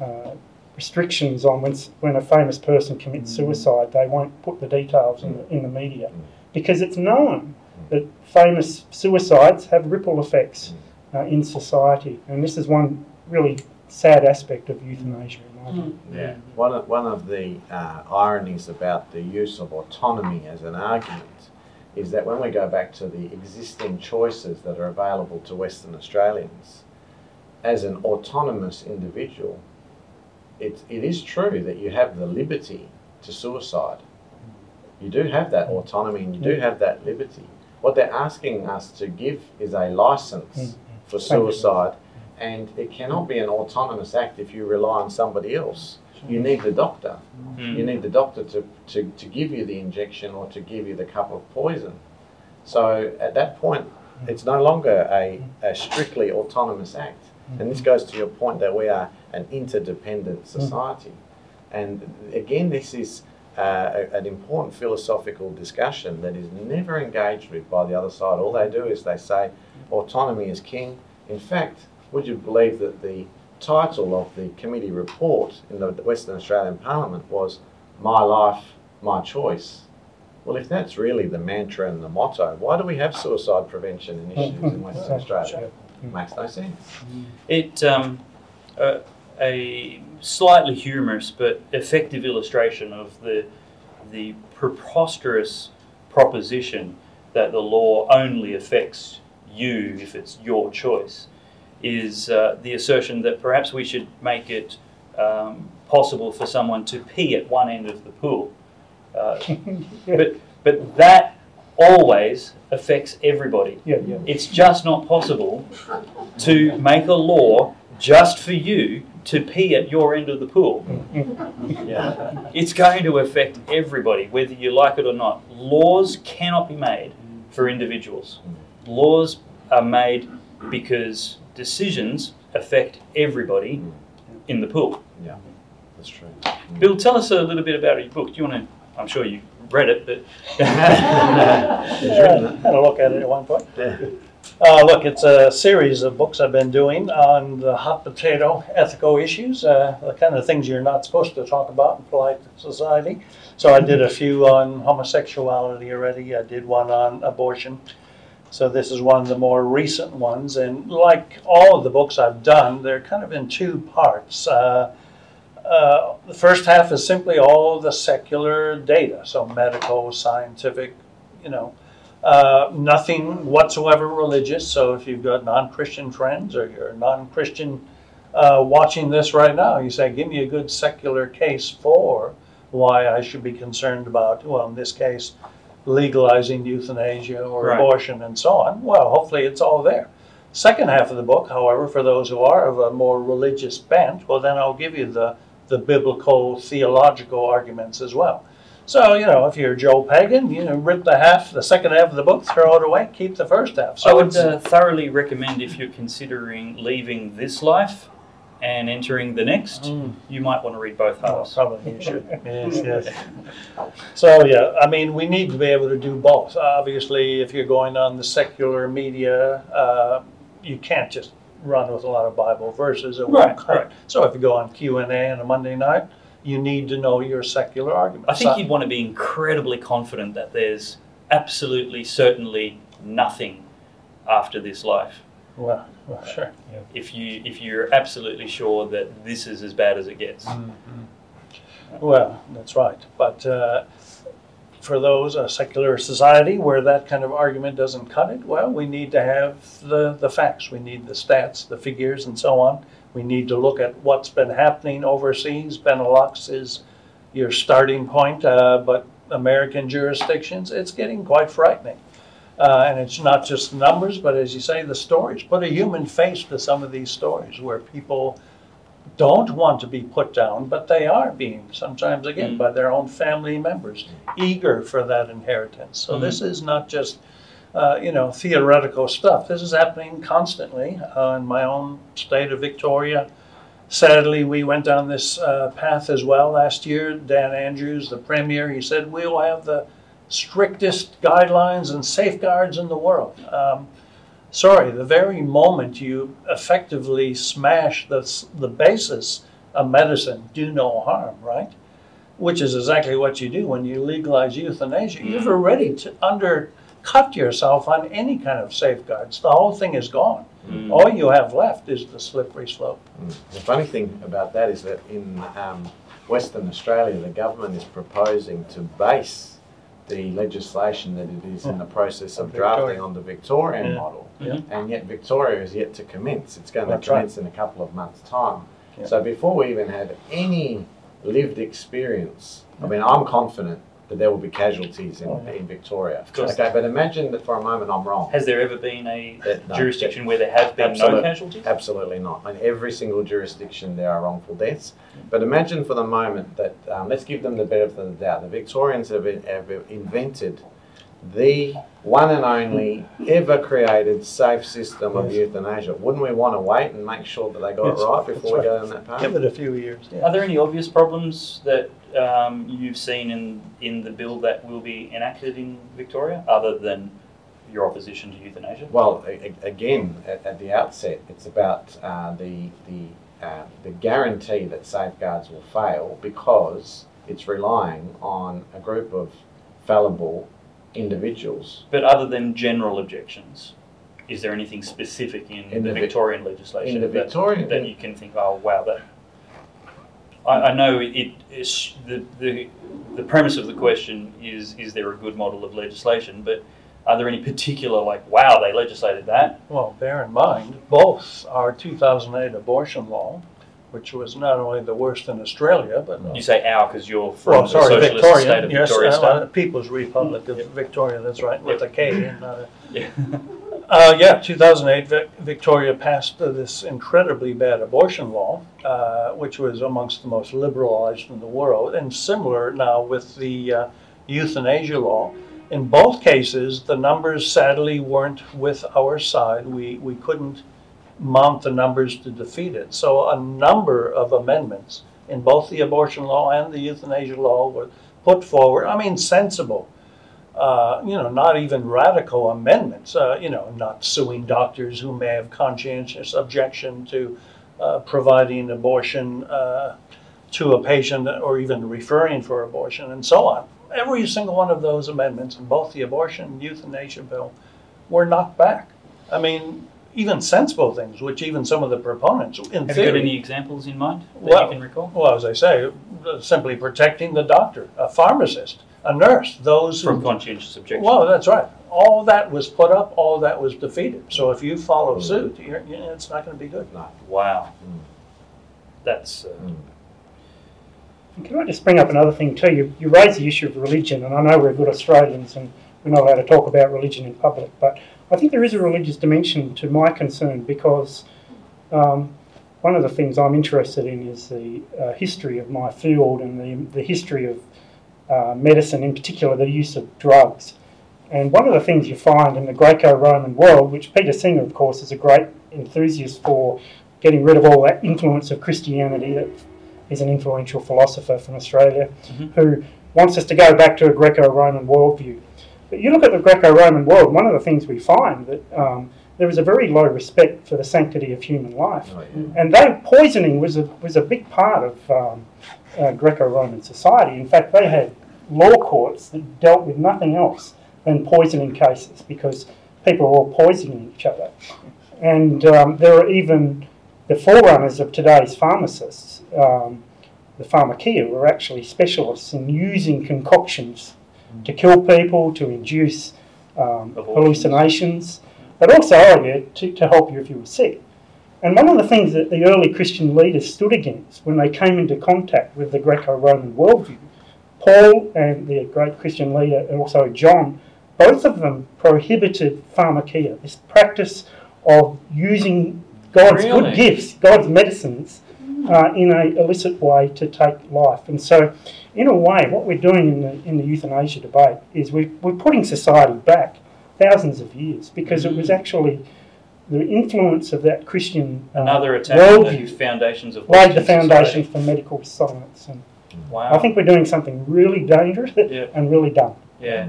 uh, restrictions on when, when a famous person commits suicide, they won't put the details in the, in the media because it's known that famous suicides have ripple effects uh, in society. And this is one really sad aspect of euthanasia, in my hmm. view. Yeah. One of, one of the uh, ironies about the use of autonomy as an argument is that when we go back to the existing choices that are available to Western Australians, as an autonomous individual, it, it is true that you have the liberty to suicide. Hmm. You do have that autonomy and you do hmm. have that liberty. What they're asking us to give is a license for Thank you. suicide, and it cannot be an autonomous act if you rely on somebody else. You need the doctor. Mm. You need the doctor to, to, to give you the injection or to give you the cup of poison. So at that point, it's no longer a, a strictly autonomous act. And this goes to your point that we are an interdependent society. And again, this is uh, a- an important philosophical discussion that is never engaged with by the other side. All they do is they say autonomy is king. In fact, would you believe that the title of the committee report in the Western Australian Parliament was My Life, My Choice? Well, if that's really the mantra and the motto, why do we have suicide prevention initiatives in Western <laughs> Australia? Makes no sense. It um, uh, a slightly humorous but effective illustration of the the preposterous proposition that the law only affects you if it's your choice is uh, the assertion that perhaps we should make it um, possible for someone to pee at one end of the pool. Uh, <laughs> but but that always affects everybody. Yeah, yeah. It's just not possible to make a law just for you to pee at your end of the pool. <laughs> Yeah. It's going to affect everybody, whether you like it or not. Laws cannot be made for individuals. Laws are made because decisions affect everybody in the pool. Yeah, that's true. Bill, tell us a little bit about your book. Do you want to? I'm sure you read it, but <laughs> He's written. Had a look at it at one point. Yeah. Uh, look, it's a series of books I've been doing on the hot potato ethical issues, uh, the kind of things you're not supposed to talk about in polite society. So I did a few on homosexuality already. I did one on abortion. So this is one of the more recent ones. And like all of the books I've done, they're kind of in two parts. Uh, uh, the first half is simply all the secular data, so medical, scientific, you know, uh, nothing whatsoever religious. So if you've got non-Christian friends or you're non-Christian uh, watching this right now, you say, "Give me a good secular case for why I should be concerned about." Well, in this case, legalizing euthanasia or Right. abortion and so on. Well, hopefully it's all there. Second half of the book, however, for those who are of a more religious bent, well, then I'll give you the the biblical theological arguments as well. So, you know, if you're Joe Pagan, you know, rip the half, the second half of the book, throw it away, keep the first half. So I would uh, thoroughly recommend if you're considering leaving this life and entering the next, Mm. you might want to read both Oh, halves. probably you should. Yes, yes. So, yeah, I mean, we need to be able to do both. Obviously, if you're going on the secular media, uh, you can't just run with a lot of Bible verses. Right, right. So if you go on Q and A on a Monday night, you need to know your secular argument. I think So- you'd want to be incredibly confident that there's absolutely, certainly nothing after this life. Well, well, sure. If you if you're absolutely sure that this is as bad as it gets. Well, that's right. But uh, for those, a secular society where that kind of argument doesn't cut it, well, we need to have the, the facts. We need the stats, the figures, and so on. We need to look at what's been happening overseas. Benelux is your starting point, uh, but American jurisdictions, it's getting quite frightening. Uh, and it's not just numbers, but as you say, the stories. Put a human face to some of these stories where people don't want to be put down, but they are being, sometimes again, Mm. by their own family members, eager for that inheritance. So Mm. this is not just, uh, you know, theoretical stuff. This is happening constantly uh, in my own state of Victoria. Sadly, we went down this uh, path as well last year. Dan Andrews, the premier, he said, we will have the strictest guidelines and safeguards in the world. Um, sorry, the very moment you effectively smash the, the basis of medicine, do no harm, right? Which is exactly what you do when you legalize euthanasia. You've already t- undercut yourself on any kind of safeguards. The whole thing is gone. Mm. All you have left is the slippery slope. Mm. The funny thing about that is that in um, Western Australia, the government is proposing to base the legislation that it is in the process of Of Victoria. drafting on the Victorian Yeah. model. Mhm. And yet Victoria is yet to commence. It's going to That's right. commence in a couple of months' time. Yeah. So before we even have any lived experience, I mean, I'm confident that there will be casualties in, Oh, in Victoria. course. Okay, but imagine that for a moment I'm wrong. Has there ever been a That- no, jurisdiction where there have been no casualties? Absolutely not. In every single jurisdiction, there are wrongful deaths. But imagine for the moment that, um, let's give them the benefit of the doubt. The Victorians have, have invented the one and only ever created safe system of euthanasia. Wouldn't we want to wait and make sure that they got Yes, it right that's before we go down that path? Give it a few years. Yeah. Are there any obvious problems that um, you've seen in, in the bill that will be enacted in Victoria, other than your opposition to euthanasia? Well, a- again, at, at the outset, it's about uh, the the uh, the guarantee that safeguards will fail because it's relying on a group of fallible individuals. But other than general objections, is there anything specific in, In the, the Vic- Victorian legislation In the that, Victorian, that you can think, oh wow, that. I, I know it is the, the the premise of the question is is there a good model of legislation, but are there any particular like wow they legislated that? Well, bear in mind, both our 2008 abortion law, which was not only the worst in Australia, but You say our because you're from well, the sorry, socialist Victoria, state of yes, Victoria. uh. People's Republic of Victoria. That's right, with a K. And not a, <laughs> Yeah. Uh, yeah, 2008, Vic- Victoria passed uh, this incredibly bad abortion law, uh, which was amongst the most liberalized in the world, and similar now with the uh, euthanasia law. In both cases, the numbers sadly weren't with our side. We, we couldn't mount the numbers to defeat it. So, a number of amendments in both the abortion law and the euthanasia law were put forward. I mean, sensible uh, you know, not even radical amendments, uh, you know, not suing doctors who may have conscientious objection to uh, providing abortion uh, to a patient or even referring for abortion and so on. Every single one of those amendments in both the abortion and euthanasia bill were knocked back. I mean, even sensible things, which even some of the proponents, in Have theory, you got any examples in mind that Well- you can recall? well, as I say, simply protecting the doctor, a pharmacist, a nurse, those who From conscientious objection. well, that's right. All that was put up, all that was defeated. So if you follow Mm. suit, you're, you know, it's not going to be good. No. Wow. Mm. That's uh, Mm. Can I just bring up another thing too? You, you raise the issue of religion, and I know we're good Australians and we're not allowed to talk about religion in public, but I think there is a religious dimension to my concern because um, one of the things I'm interested in is the uh, history of my field and the, the history of uh, medicine, in particular the use of drugs. And one of the things you find in the Greco Roman world, which Peter Singer, of course, is a great enthusiast for, getting rid of all that influence of Christianity that is an influential philosopher from Australia Mhm. who wants us to go back to a Greco-Roman worldview. But you look at the Greco-Roman world, one of the things we find that um, there was a very low respect for the sanctity of human life. Oh, yeah. And they, poisoning was a, was a big part of um, uh, Greco-Roman society. In fact, they had law courts that dealt with nothing else than poisoning cases because people were all poisoning each other. And um, there are even the forerunners of today's pharmacists, um, the pharmacia, were actually specialists in using concoctions to kill people, to induce um, hallucinations, but also oh, yeah, to, to help you if you were sick. And one of the things that the early Christian leaders stood against when they came into contact with the Greco Roman worldview, Paul and the great Christian leader, and also John, both of them prohibited pharmakia, this practice of using God's Really? good gifts, God's medicines, uh, in a illicit way to take life. And so, in a way, what we're doing in the, in the euthanasia debate is we're, we're putting society back thousands of years because it was actually the influence of that Christian uh, Another attack on the worldview foundations of laid the foundation society. for medical science. And Wow. I think we're doing something really dangerous Yeah. <laughs> and really dumb. Yeah.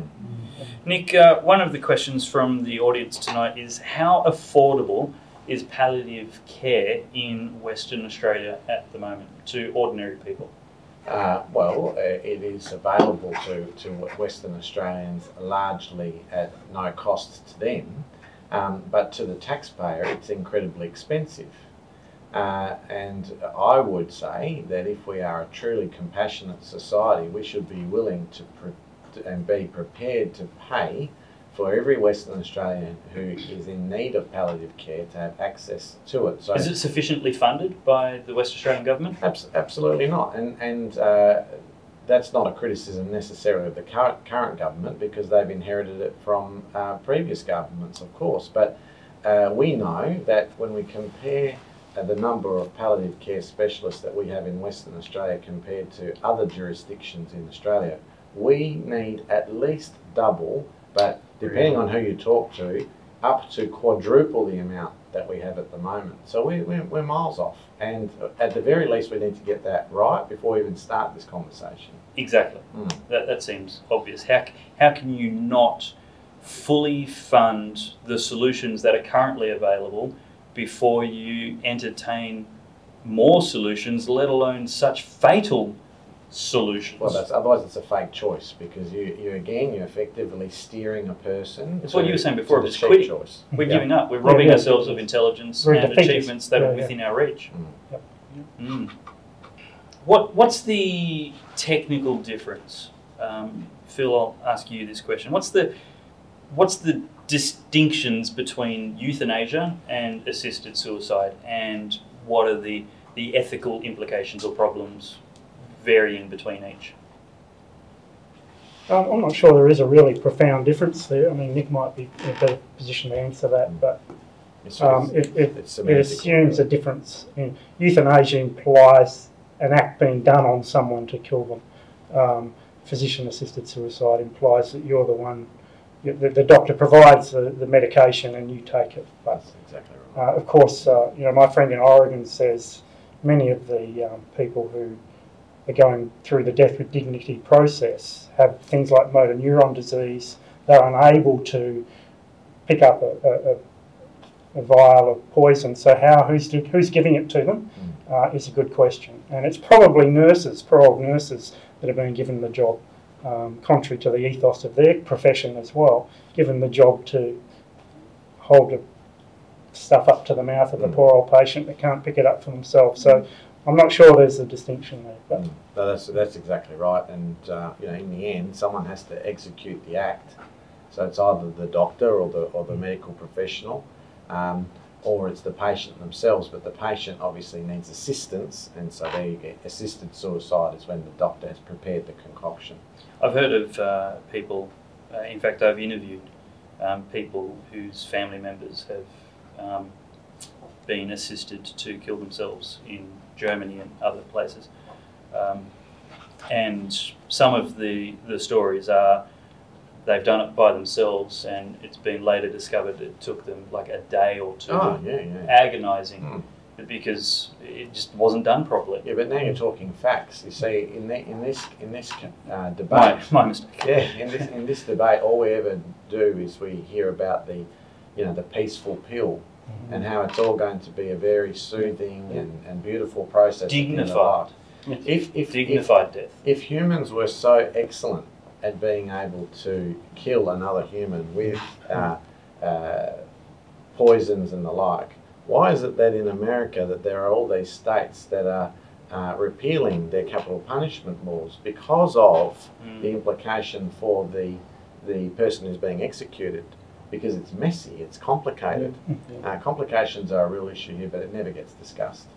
Nick, uh, one of the questions from the audience tonight is how affordable is palliative care in Western Australia at the moment to ordinary people? Uh, well, uh, it is available to, to Western Australians largely at no cost to them, um, but to the taxpayer it's incredibly expensive. Uh, and I would say that if we are a truly compassionate society, we should be willing to pre- and be prepared to pay for every Western Australian who is in need of palliative care to have access to it. So Is it sufficiently funded by the West Australian government? Abs- absolutely not, and and uh, that's not a criticism necessarily of the current current government because they've inherited it from uh, previous governments, of course. But uh, we know that when we compare uh, the number of palliative care specialists that we have in Western Australia compared to other jurisdictions in Australia, we need at least double, but depending on who you talk to, up to quadruple the amount that we have at the moment. So we, we're, we're miles off. And at the very least, we need to get that right before we even start this conversation. Exactly. Mm. That, that seems obvious. How, how can you not fully fund the solutions that are currently available before you entertain more solutions, let alone such fatal solutions? Well, that's otherwise it's a fake choice because you, you again you're effectively steering a person. It's what you were saying before, it's cheap quitting. choice. We're Yeah. giving up. We're robbing yeah. ourselves of intelligence Very and defeatist. achievements that Yeah, are yeah. within our reach. Mm. Yep. Mm. What What's the technical difference? Um, Phil, I'll ask you this question. What's the What's the distinctions between euthanasia and assisted suicide, and what are the the ethical implications or problems varying between each? Um, I'm not sure there is a really profound difference there. I mean, Nick might be in a better position to answer that, but um, it, it, it assumes a difference. In, euthanasia implies an act being done on someone to kill them. Um, Physician-assisted suicide implies that you're the one, you- the, the doctor provides the, the medication and you take it. But That's exactly right. uh, of course, uh, you know, my friend in Oregon says many of the um, people who are going through the death with dignity process have things like motor neuron disease. They're unable to pick up a, a, a, a vial of poison. So how who's who's giving it to them uh, is a good question, and it's probably nurses, poor old nurses, that have been given the job, um, contrary to the ethos of their profession as well, given the job to hold the stuff up to the mouth of the Mm. poor old patient that can't pick it up for themselves. So I'm not sure there's a distinction there. But Mm. No, that's that's exactly right. And uh, you know, in the end, someone has to execute the act. So it's either the doctor or the or the medical professional, um, or it's the patient themselves. But the patient obviously needs assistance, and so there you get assisted suicide is when the doctor has prepared the concoction. I've heard of uh, people, uh, in fact, I've interviewed um, people whose family members have um, been assisted to kill themselves in Germany and other places. Um, and some of the, the stories are they've done it by themselves, and it's been later discovered it took them like a day or two Oh yeah, yeah. agonizing Mm. because it just wasn't done properly. Yeah, but now you're talking facts. You see, in, the, in this in this uh, debate, My, my mistake. yeah, in this in this debate, all we ever do is we hear about the, you know, the peaceful pill, and how it's all going to be a very soothing and, and beautiful process. at the end of Dignified. If if, if Dignified death. if humans were so excellent at being able to kill another human with uh, uh, poisons and the like, why is it that in America that there are all these states that are uh, repealing their capital punishment laws because of Mm. the implication for the the person who's being executed? Because it's messy, it's complicated. Uh, complications are a real issue here, but it never gets discussed.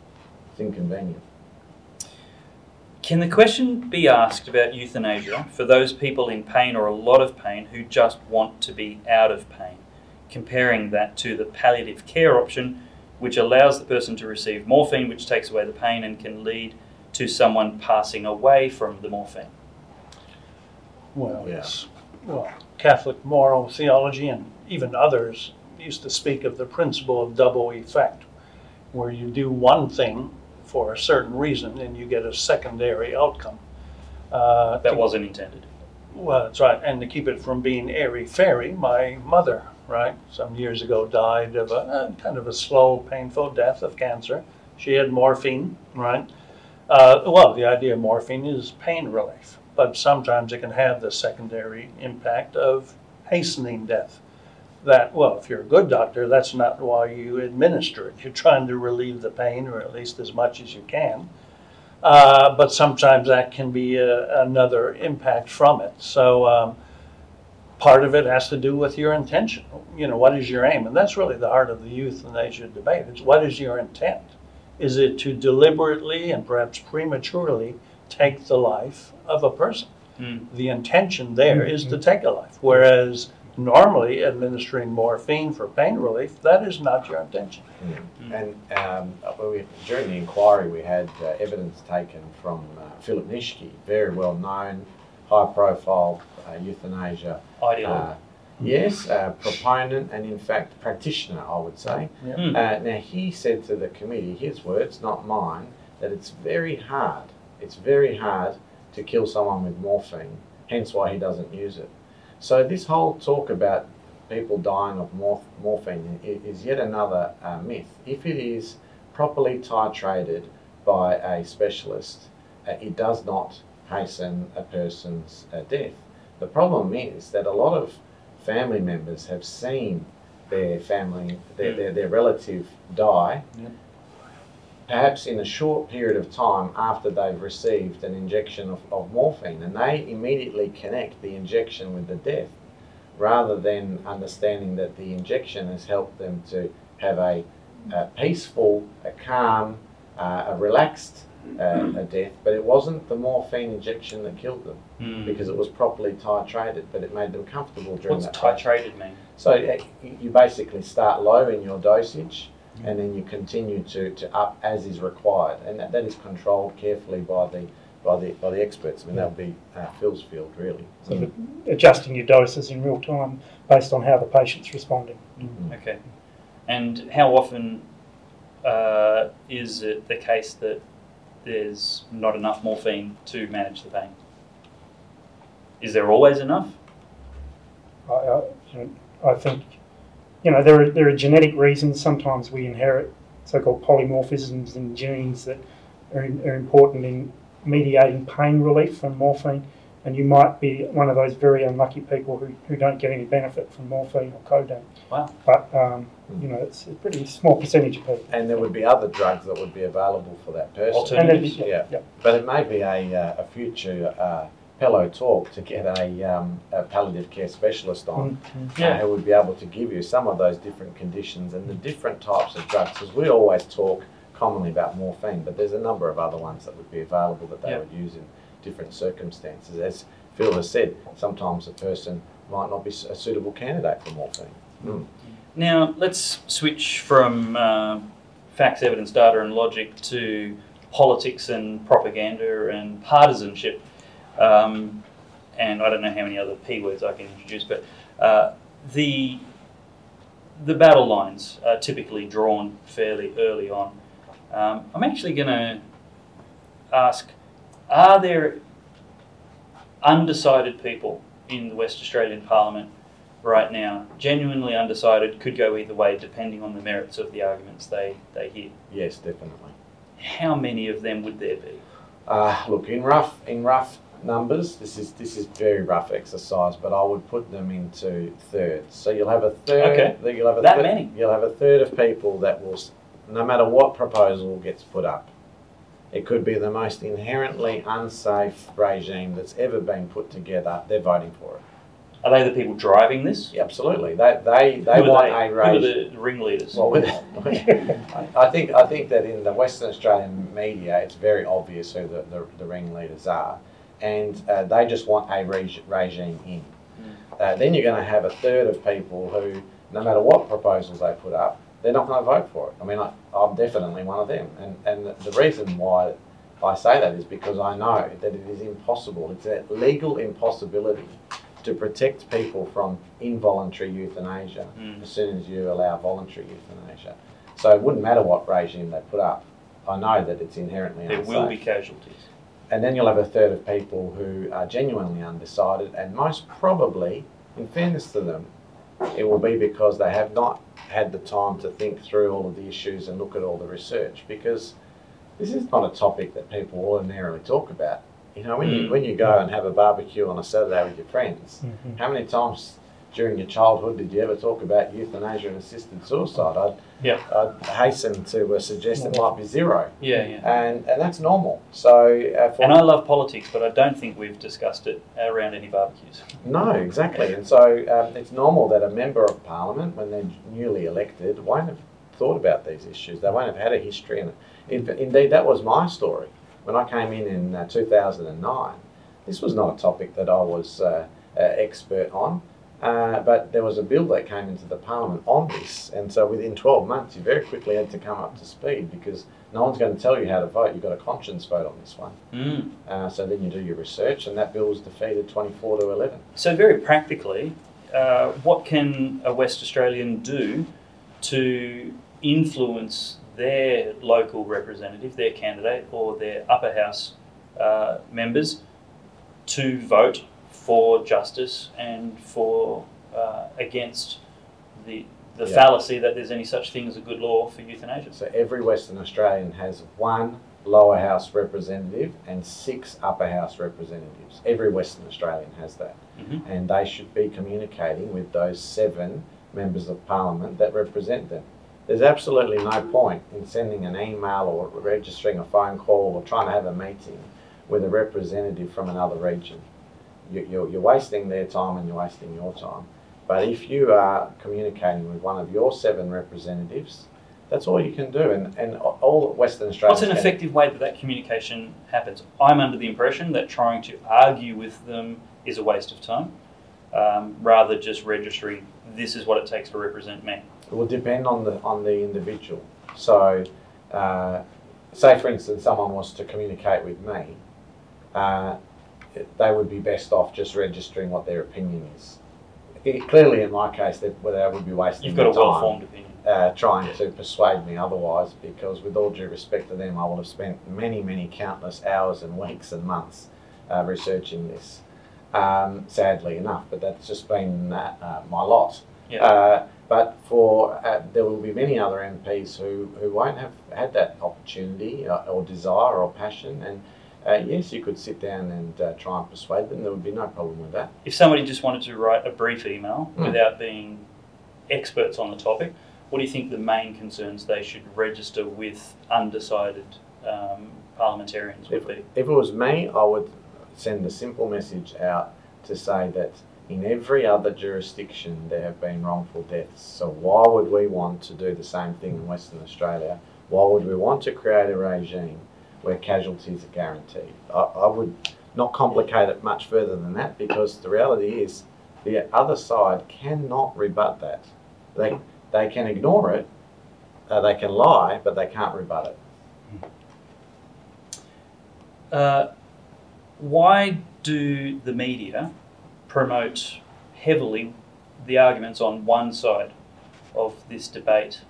It's inconvenient. Can the question be asked about euthanasia for those people in pain or a lot of pain who just want to be out of pain? Comparing that to the palliative care option, which allows the person to receive morphine, which takes away the pain and can lead to someone passing away from the morphine. Well, yes. Well, Catholic moral theology and even others used to speak of the principle of double effect, where you do one thing for a certain reason and you get a secondary outcome. Uh, That to- wasn't intended. Well, that's right. And to keep it from being airy fairy, my mother, right, some years ago died of a, uh kind of a slow, painful death of cancer. She had morphine, right? Uh, well, the idea of morphine is pain relief, but sometimes it can have the secondary impact of hastening death. That, well, if you're a good doctor, that's not why you administer it. You're trying to relieve the pain, or at least as much as you can. Uh, but sometimes that can be a, another impact from it. So um, part of it has to do with your intention. You know, what is your aim? And that's really the heart of the youth and euthanasia debate. It's what is your intent? Is it to deliberately and perhaps prematurely take the life of a person? Mm. The intention there is to take a life. Whereas normally administering morphine for pain relief, that is not your intention. Mm. And um, well, we, during the inquiry, we had uh, evidence taken from uh, Philip Nitschke, very well known, high profile uh, euthanasia. Ideal. Uh, yes, uh, proponent and in fact practitioner, I would say. Yeah. Mm. Uh, now, he said to the committee, his words, not mine, that it's very hard, it's very hard to kill someone with morphine, hence why he doesn't use it. So, this whole talk about people dying of morph- morphine is yet another uh, myth. If it is properly titrated by a specialist, uh, it does not hasten a person's uh, death. The problem is that a lot of family members have seen their family, their, their, their relative die, Yeah. Perhaps in a short period of time after they've received an injection of, of morphine, and they immediately connect the injection with the death rather than understanding that the injection has helped them to have a, a peaceful, a calm, uh, a relaxed uh, a death, but it wasn't the morphine injection that killed them Mm. because it was properly titrated, but it made them comfortable during What's that process. titrated mean? So uh, you basically start low in your dosage and then you continue to, to up as is required. And that, that is controlled carefully by the, by the, by the experts. I mean, that would be uh, Phil's field, really. So that adjusting your doses in real time based on how the patient's responding. Okay. And how often uh, is it the case that there's not enough morphine to manage the pain? Is there always enough? I, I, I think, you know, there are, there are genetic reasons. Sometimes we inherit so-called polymorphisms in genes that are, in, are important in mediating pain relief from morphine. And you might be one of those very unlucky people who, who don't get any benefit from morphine or codeine. Wow. But, um, you know, it's a pretty small percentage of people. And there would be other drugs that would be available for that person. Alternatives. And then, Yeah. yeah. But it may be a, uh, a future uh, Pellowe talk to get a, um, a palliative care specialist on. Mm, mm. Yeah. uh, who would be able to give you some of those different conditions and the different types of drugs. Because we always talk commonly about morphine, but there's a number of other ones that would be available that they Yeah. would use in different circumstances. As Phil has said, sometimes a person might not be a suitable candidate for morphine. Mm. Now, let's switch from uh, facts, evidence, data, and logic to politics and propaganda and partisanship. Um, and I don't know how many other P words I can introduce, but uh, the the battle lines are typically drawn fairly early on. Um, I'm actually going to ask Are there undecided people in the West Australian Parliament right now, genuinely undecided, could go either way depending on the merits of the arguments they, they hear? Yes, definitely. How many of them would there be? Uh, look, in rough in rough numbers, this is this is very rough exercise, but I would put them into thirds. So you'll have a third. Okay. You'll have a That many? You'll have a third of people that will, no matter what proposal gets put up, it could be the most inherently unsafe regime that's ever been put together. They're voting for it. Are they the people driving this? Absolutely. They they they want they? a Who are the ringleaders? Well, I think I think that in the Western Australian media, it's very obvious who the, the, the ringleaders are, and uh, they just want a reg- regime in. Uh, then you're going to have a third of people who, no matter what proposals they put up, they're not going to vote for it. I mean, I, I'm definitely one of them, and and the, the reason why I say that is because I know that it is impossible. It's a legal impossibility to protect people from involuntary euthanasia Mm. as soon as you allow voluntary euthanasia. So it wouldn't matter what regime they put up. I know that it's inherently There unsafe. will be casualties. And then you'll have a third of people who are genuinely undecided, and most probably, in fairness to them, it will be because they have not had the time to think through all of the issues and look at all the research. Because this is not a topic that people ordinarily talk about. You know, when you Mm. when you go and have a barbecue on a Saturday with your friends, Mhm. how many times during your childhood did you ever talk about euthanasia and assisted suicide? I'd, Yeah. I'd hasten to uh, suggest it might be zero, Yeah, yeah. and and that's normal. So uh, for And I love politics, but I don't think we've discussed it around any barbecues. No, exactly. And so um, it's normal that a member of parliament, when they're newly elected, won't have thought about these issues. They won't have had a history. And in, indeed, that was my story. When I came in in uh, 2009, this was not a topic that I was uh, uh, expert on. Uh, but there was a bill that came into the parliament on this, and so within 12 months, you very quickly had to come up to speed because no one's going to tell you how to vote. You've got a conscience vote on this one. Mm. Uh, so then you do your research, and that bill was defeated 24 to 11. So, very practically, uh, what can a West Australian do to influence their local representative, their candidate, or their upper house uh, members to vote for justice and for uh, against the the Yeah. fallacy that there's any such thing as a good law for euthanasia? So every Western Australian has one lower house representative and six upper house representatives. Every Western Australian has that. Mhm. And they should be communicating with those seven members of parliament that represent them. There's absolutely no point in sending an email or registering a phone call or trying to have a meeting with a representative from another region. You- You're, you're wasting their time and you're wasting your time. But if you are communicating with one of your seven representatives, that's all you can do. And, and all Western Australia. What's an effective way that that communication happens? I'm under the impression that trying to argue with them is a waste of time, um, rather just registering this is what it takes to represent me. It will depend on the on the individual. So, uh, say for instance, someone wants to communicate with me, uh, they would be best off just registering what their opinion is. It, clearly, in my case, that well, they would be wasting You've got a time, well-formed opinion. uh, trying to persuade me otherwise. Because, with all due respect to them, I would have spent many, many countless hours and weeks and months uh, researching this. Um, sadly enough, but that's just been uh, uh, my lot. Yeah. Uh, but for uh, there will be many other MPs who, who won't have had that opportunity uh, or desire or passion. And uh, yes, you could sit down and uh, try and persuade them. There would be no problem with that. If somebody just wanted to write a brief email Hmm. without being experts on the topic, what do you think the main concerns they should register with undecided um, parliamentarians would If, be? if it was me, I would send a simple message out to say that in every other jurisdiction there have been wrongful deaths. So why would we want to do the same thing in Western Australia? Why would we want to create a regime where casualties are guaranteed? I, I would not complicate it much further than that because the reality is the other side cannot rebut that. They, they can ignore it, uh, they can lie, but they can't rebut it. Uh, why do the media promote heavily the arguments on one side of this debate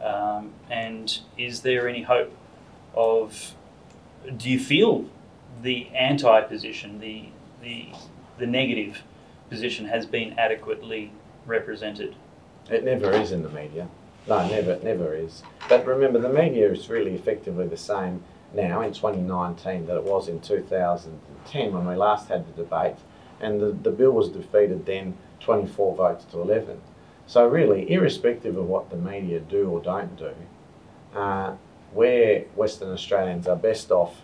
Um, and is there any hope of? Do you feel the anti-position, the the the negative position, has been adequately represented? It never is in the media. No, never, never is. But remember, the media is really effectively the same now in 2019 that it was in 2010 when we last had the debate, and the, the bill was defeated then 24 votes to 11. So really, irrespective of what the media do or don't do, uh, where Western Australians are best off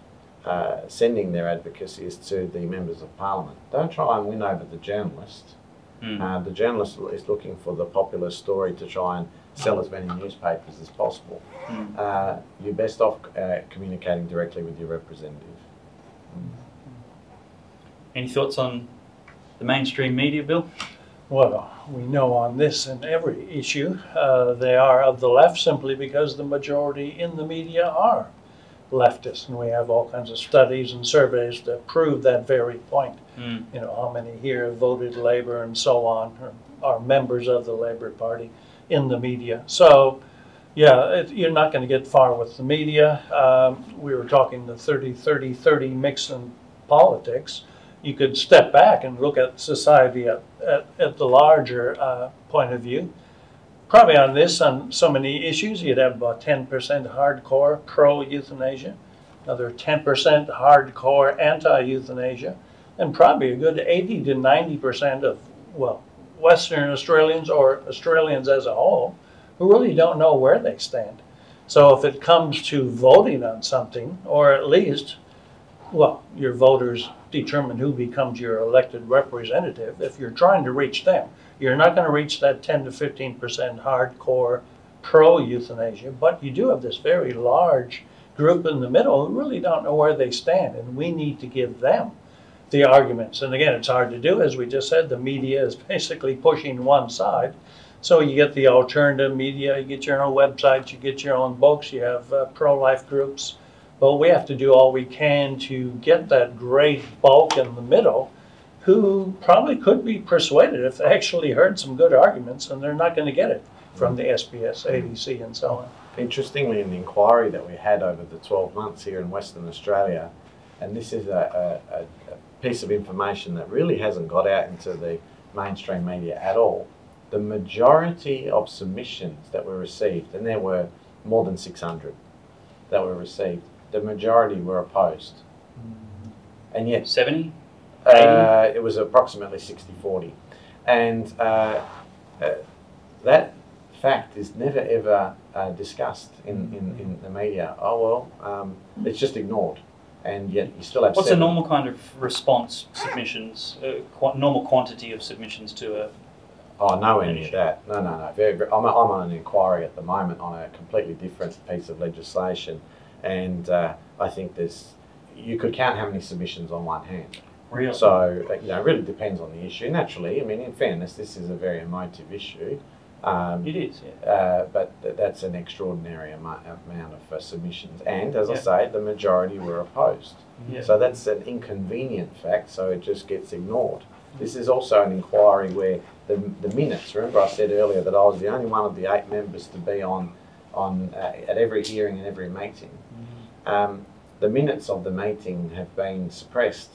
uh, sending their advocacy is to the members of parliament. Don't try and win over the journalist. Mm. Uh, the journalist is looking for the popular story to try and sell as many newspapers as possible. Mm. Uh, you're best off uh, communicating directly with your representative. Any thoughts on the mainstream media, Bill? Well, we know on this and every issue, uh, they are of the left simply because the majority in the media are leftist. And we have all kinds of studies and surveys that prove that very point. Mm. You know, how many here voted Labour and so on, or are members of the Labour Party in the media. So, yeah, it, you're not going to get far with the media. Um, we were talking the 30 30 30 mix in politics. You could step back and look at society at, at, at the larger uh, point of view. Probably on this, on so many issues, you'd have about 10% hardcore pro euthanasia, another 10% hardcore anti euthanasia, and probably a good 80 to 90% of, well, Western Australians or Australians as a whole who really don't know where they stand. So if it comes to voting on something, or at least, well, your voters determine who becomes your elected representative, if you're trying to reach them, you're not going to reach that 10 to 15% hardcore pro euthanasia, but you do have this very large group in the middle who really don't know where they stand, and we need to give them the arguments. And again, it's hard to do. As we just said, the media is <laughs> basically pushing one side. So you get the alternative media, you get your own websites, you get your own books, you have uh, pro life groups. But we have to do all we can to get that great bulk in the middle who probably could be persuaded if they actually heard some good arguments and they're not going to get it from the SBS, ABC, and so on. Interestingly, in the inquiry that we had over the 12 months here in Western Australia, and this is a, a, a piece of information that really hasn't got out into the mainstream media at all. The majority of submissions that were received, and there were more than 600 that were received, the majority were opposed. And yet, 70? uh, it was approximately 60 40. And uh, uh, that fact is never ever uh, discussed in, in, in the media. Oh, well, um, it's just ignored. And yet you still have What's a normal kind of response submissions, uh, qu- normal quantity of submissions to a. Oh, nowhere near that. No, no, no. Very, very, I'm, I'm on an inquiry at the moment on a completely different piece of legislation, and uh, I think there's you could count how many submissions on one hand. Real. So uh, you know, it really depends on the issue. Naturally, I mean, in fairness, this is a very emotive issue, um, It is, yeah. uh, but th- that's an extraordinary amo- amount of uh, submissions. And as I say, the majority were opposed. yeah. So that's an inconvenient fact, so it just gets ignored. This is also an inquiry where the, the minutes, remember I said earlier that I was the only one of the eight members to be on, on uh, at every hearing and every meeting. Um, the minutes of the meeting have been suppressed.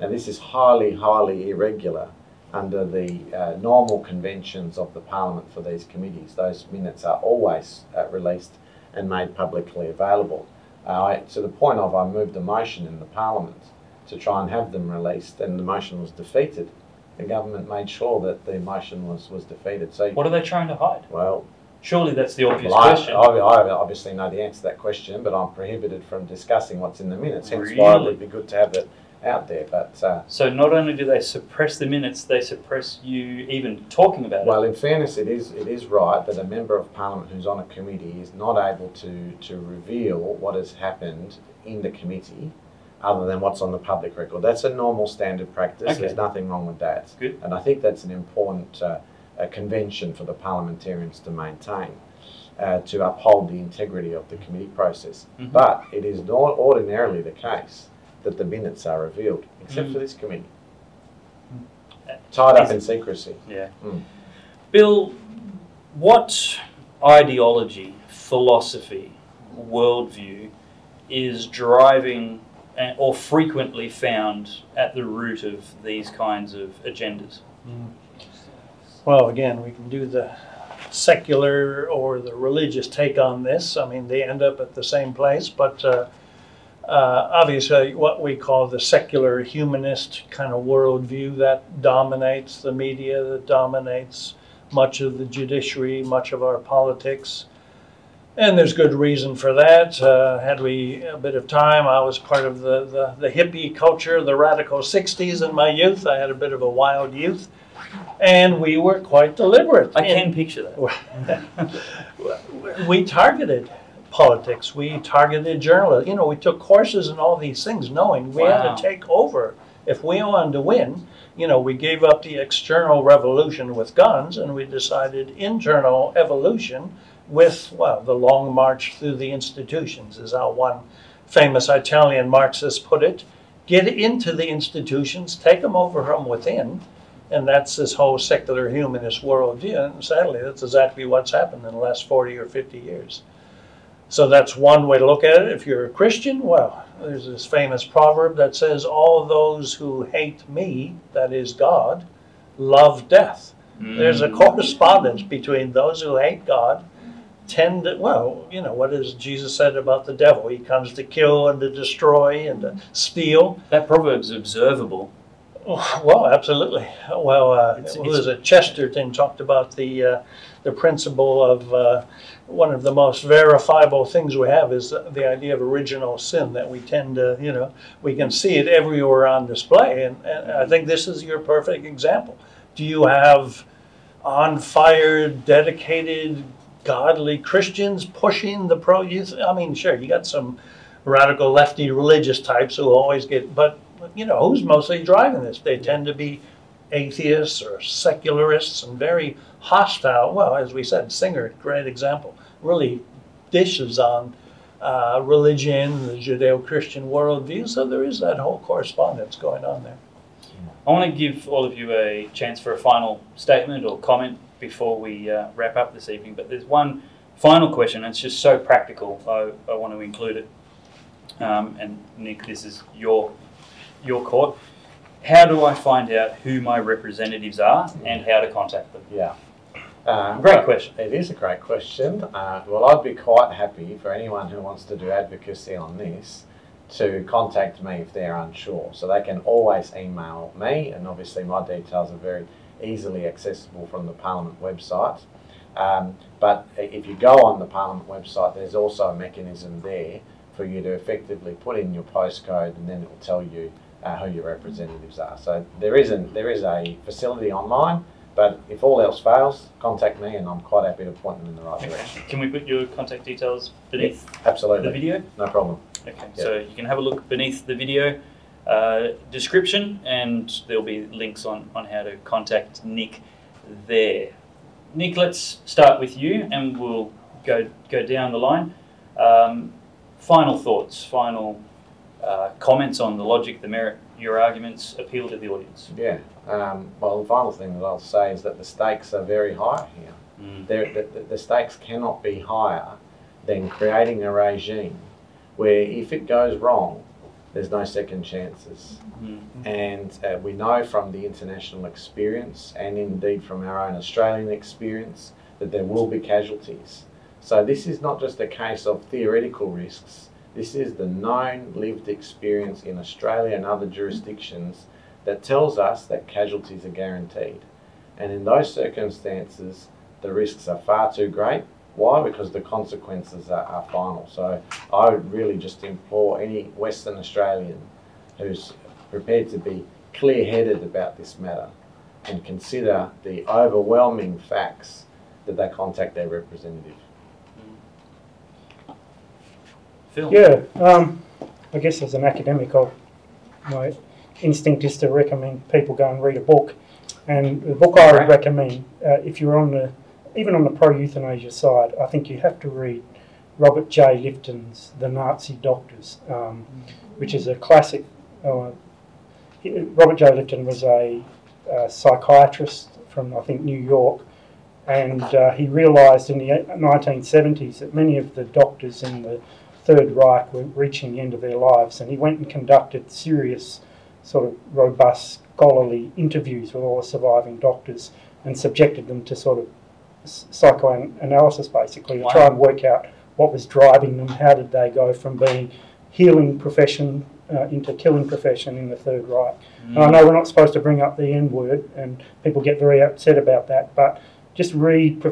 Now this is highly, highly irregular under the uh, normal conventions of the Parliament for these committees. Those minutes are always uh, released and made publicly available. Uh, to the point of I moved a motion in the Parliament to try and have them released, and the motion was defeated. The government made sure that the motion was, was defeated. So, What are they trying to hide? well, Surely that's the obvious well, I, question. I, I obviously know the answer to that question, but I'm prohibited from discussing what's in the minutes. Hence why it would be good to have it out there. But uh, So not only do they suppress the minutes, they suppress you even talking about well, it. Well, in fairness, it is it is right that a member of parliament who's on a committee is not able to to reveal what has happened in the committee, other than what's on the public record. That's a normal standard practice. Okay. There's nothing wrong with that. Good. And I think that's an important uh, uh, convention for the parliamentarians to maintain. Uh, to uphold the integrity of the committee process. Mhm. But it is not ordinarily the case that the minutes are revealed, except Mm. for this committee. Uh, Tied up in secrecy. Yeah. Mm. Bill, what ideology philosophy, worldview is driving or frequently found at the root of these kinds of agendas? Well, again, we can do the secular or the religious take on this. I mean, they end up at the same place, but uh, uh, obviously, what we call the secular humanist kind of worldview that dominates the media, that dominates much of the judiciary, much of our politics. And there's good reason for that. Uh, had we a bit of time, I was part of the, the, the hippie culture, the radical 60s in my youth. I had a bit of a wild youth. And we were quite deliberate. I in- can picture that. <laughs> we targeted politics. We targeted journalists. You know, we took courses and all these things, knowing we Wow. had to take over if we wanted to win. You know, we gave up the external revolution with guns, and we decided internal evolution with well, the long march through the institutions is how one famous Italian Marxist put it. Get into the institutions, take them over from within, and that's this whole secular humanist worldview. And sadly, that's exactly what's happened in the last 40 or 50 years. So that's one way to look at it. If you're a Christian, well, there's this famous proverb that says, All those who hate me, that is God, love death. There's a Mm. correspondence between those who hate God tend to, well, you know, what does Jesus said about the devil? He comes to kill and to destroy and to steal. That proverb's observable. Well, absolutely. Well, uh, It's- what was it? Chesterton talked about the uh, the principle of uh, one of the most verifiable things we have is the, the idea of original sin that we tend to, you know, we can see it everywhere on display, and, and I think this is your perfect example. Do you have on fire, dedicated, godly Christians pushing the pro youth? I mean, sure, you got some radical lefty religious types who always get, but you know, who's mostly driving this? They tend to be atheists or secularists and very hostile. Well, as we said, Singer, great example, really dishes on uh, religion, the Judeo Christian worldview. So there is that whole correspondence going on there. I want to give all of you a chance for a final statement or comment before we uh, wrap up this evening. But there's one final question, and it's just so practical. I, I want to include it. Um, and Nick, this is your your court. How do I find out who my representatives are and how to contact them? Yeah. Uh, Great question. It is a great question. Uh, well, I'd be quite happy for anyone who wants to do advocacy on this to contact me if they're unsure. So they can always email me, and obviously my details are very easily accessible from the Parliament website. Um, but if you go on the Parliament website, there's also a mechanism there for you to effectively put in your postcode, and then it will tell you uh, who your representatives are. So there isn't there is a facility online, but if all else fails, contact me, and I'm quite happy to point them in the right direction. Can we put your contact details beneath the Absolutely, video? no problem. Okay, so you can have a look beneath the video uh, description, and there'll be links on, on how to contact Nick there. Nick, let's start with you, and we'll go go down the line. Um, final thoughts, final uh, comments on the logic, the merit, your arguments, appeal to the audience. Yeah. Um, well, the final thing that I'll say is that the stakes are very high here. Mm. The, the, the stakes cannot be higher than creating a regime where if it goes wrong, there's no second chances. Mm. And uh, we know from the international experience and indeed from our own Australian experience that there will be casualties. So this is not just a case of theoretical risks. This is the known lived experience in Australia and other jurisdictions that tells us that casualties are guaranteed. And in those circumstances, the risks are far too great. Why? Because the consequences are, are final. So I would really just implore any Western Australian who's prepared to be clear headed about this matter and consider the overwhelming facts that they contact their representative. Phil? Yeah, um, I guess as an academic, I'll, my instinct is to recommend people go and read a book. And the book I would Right. recommend, uh, if you're on the, even on the pro euthanasia side, I think you have to read Robert J. Lifton's The Nazi Doctors, um, which is a classic. Uh, he- Robert J. Lifton was a, uh psychiatrist from, I think, New York, And uh, he realised in the 1970s that many of the doctors in the Third Reich were reaching the end of their lives, and he went and conducted serious, sort of robust scholarly interviews with all the surviving doctors and subjected them to sort of psychoanalysis basically Wow. to try and work out what was driving them, how did they go from being healing profession uh, into killing profession in the Third Reich. And I know we're not supposed to bring up the N word, and people get very upset about that, but just read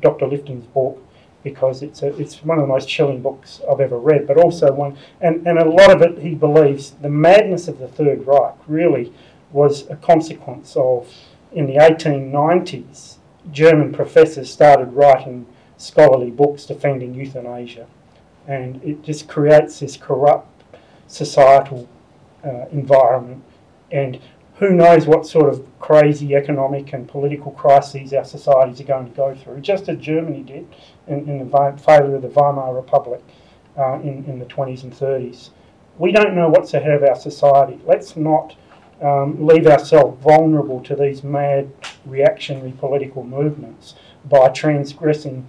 Dr. Lifton's book because it's a, it's one of the most chilling books I've ever read, but also one, and, and a lot of it he believes the madness of the Third Reich really was a consequence of in the 1890s, German professors started writing scholarly books defending euthanasia, and it just creates this corrupt societal uh, environment. And who knows what sort of crazy economic and political crises our societies are going to go through, just as Germany did in, in the vi- failure of the Weimar Republic uh, in, in the 20s and 30s. We don't know what's ahead of our society. Let's not um, leave ourselves vulnerable to these mad reactionary political movements by transgressing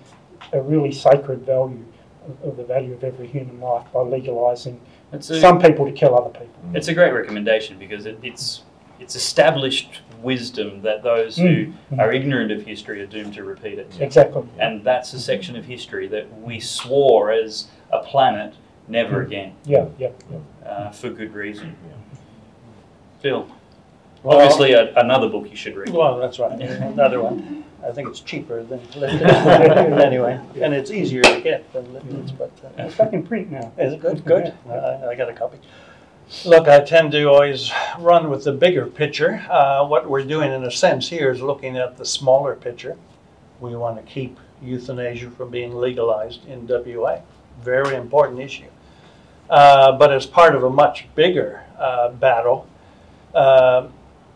a really sacred value of, of the value of every human life by legalising some people to kill other people. it's a great recommendation because it, it's it's established wisdom that those who Mm. are ignorant of history are doomed to repeat it. Exactly. And that's a section of history that we swore as a planet never Mm. again, Yeah, yeah, yeah. uh, for good reason. Phil, Well, obviously a, another book you should read. Well, that's right. Another one. I think it's cheaper than Lifton's <laughs> <laughs> anyway, and it's easier to get than Lifton's. But uh, It's back in print now. is it good? Good. I, I got a copy. Look, I tend to always run with the bigger picture. Uh, what we're doing, in a sense, here is looking at the smaller picture. We want to keep euthanasia from being legalized in WA. Very important issue. Uh, but as part of a much bigger uh, battle, uh,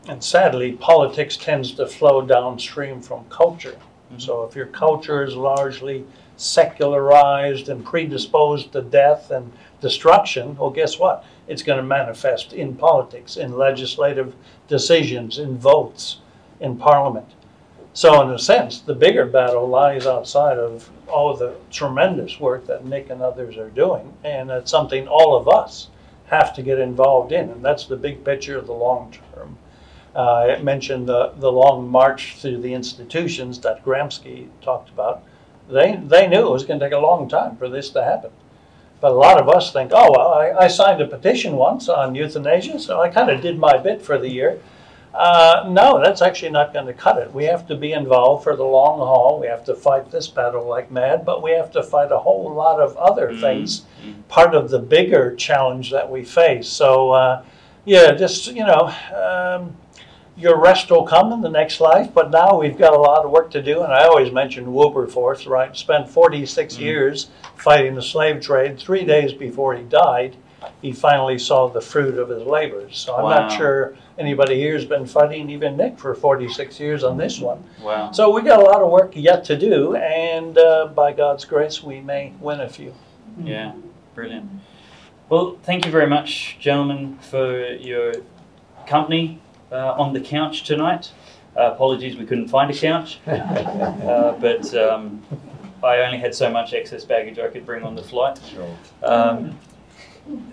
and sadly, politics tends to flow downstream from culture. So if your culture is largely secularized and predisposed to death and destruction, well, guess what? It's going to manifest in politics, in legislative decisions, in votes, in parliament. So, in a sense, the bigger battle lies outside of all the tremendous work that Nick and others are doing, and it's something all of us have to get involved in, and that's the big picture of the long term. Uh, it mentioned the, the long march through the institutions that Gramsci talked about. They, they knew it was going to take a long time for this to happen. But a lot of us think, oh, well, I, I signed a petition once on euthanasia, so I kind of did my bit for the year. Uh, no, that's actually not going to cut it. We have to be involved for the long haul. We have to fight this battle like mad, but we have to fight a whole lot of other Mhm. things, part of the bigger challenge that we face. So, uh, yeah, just, you know, um, your rest will come in the next life, but now we've got a lot of work to do. And I always mention Wilberforce, right? Spent 46 Mhm. years fighting the slave trade. Three days before he died, he finally saw the fruit of his labors. So I'm Wow. not sure anybody here has been fighting, even Nick, for 46 years on this one. Wow. So we got a lot of work yet to do, and uh, by God's grace, we may win a few. Yeah, brilliant. Well, thank you very much, gentlemen, for your company on the couch tonight. Uh, apologies, we couldn't find a couch, <laughs> uh, but um, I only had so much excess baggage I could bring on the flight. Sure. Um,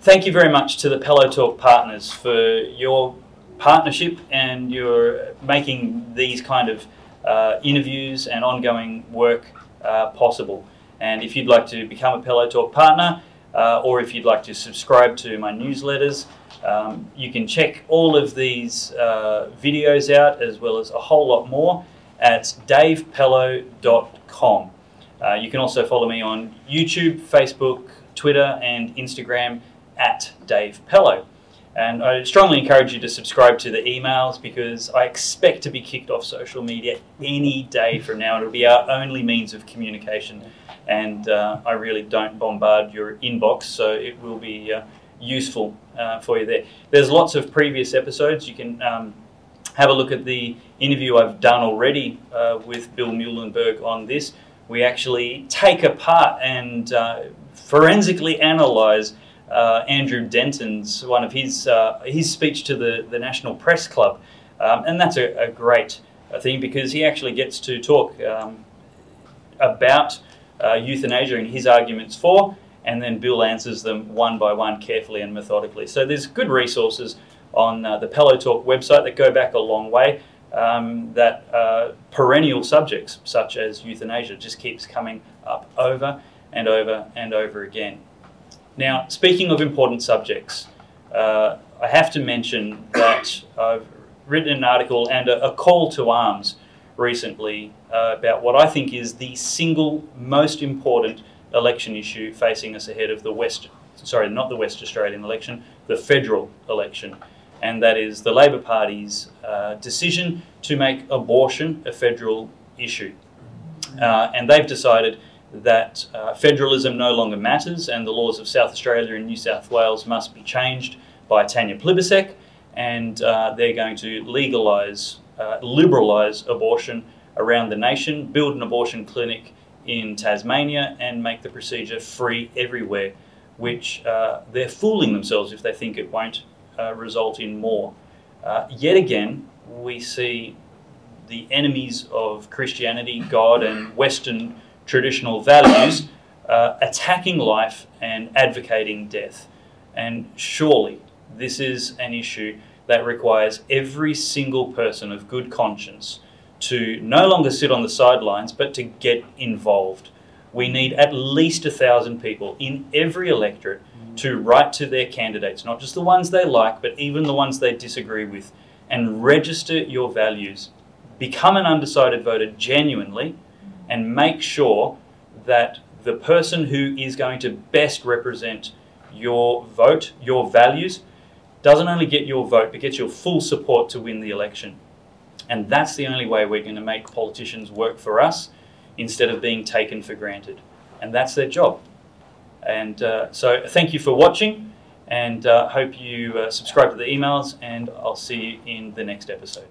thank you very much to the Pellowe Talk partners for your partnership and your making these kind of uh, interviews and ongoing work uh, possible. And if you'd like to become a Pellowe Talk partner, uh, or if you'd like to subscribe to my newsletters, um, you can check all of these uh, videos out as well as a whole lot more at davepellowe.com. Uh, you can also follow me on YouTube, Facebook, Twitter, and Instagram at Dave Pellowe. And I strongly encourage you to subscribe to the emails because I expect to be kicked off social media any day from now. It'll be our only means of communication. And uh, I really don't bombard your inbox, so it will be uh, useful uh, for you there. There's lots of previous episodes. You can um, have a look at the interview I've done already uh, with Bill Muehlenberg on this. We actually take apart and uh, forensically analyze uh, Andrew Denton's one of his uh, his speech to the, the National Press Club, um, and that's a, a great thing because he actually gets to talk um, about uh, euthanasia and his arguments for, and then Bill answers them one by one carefully and methodically. So there's good resources on uh, the Pellowe Talk website that go back a long way. Um, that uh, perennial subjects such as euthanasia just keeps coming up over and over and over again. Now, speaking of important subjects, uh, I have to mention that I've written an article and a, a call to arms recently uh, about what I think is the single most important election issue facing us ahead of the West, sorry, not the West Australian election, the federal election. And that is the Labor Party's uh, decision to make abortion a federal issue. Uh, and they've decided that uh, federalism no longer matters and the laws of South Australia and New South Wales must be changed by Tanya Plibersek, and uh, they're going to legalise, uh, liberalise abortion around the nation, build an abortion clinic in Tasmania, and make the procedure free everywhere, which uh, they're fooling themselves if they think it won't uh, result in more. Uh, yet again, we see the enemies of Christianity, God, and Western traditional values uh, attacking life and advocating death. And surely this is an issue that requires every single person of good conscience to no longer sit on the sidelines but to get involved. We need at least a thousand people in every electorate to write to their candidates, not just the ones they like, but even the ones they disagree with, and register your values. Become an undecided voter genuinely and make sure that the person who is going to best represent your vote, your values, doesn't only get your vote, but gets your full support to win the election. And that's the only way we're going to make politicians work for us instead of being taken for granted. And that's their job. And uh, so thank you for watching and uh, hope you uh, subscribe to the emails and I'll see you in the next episode.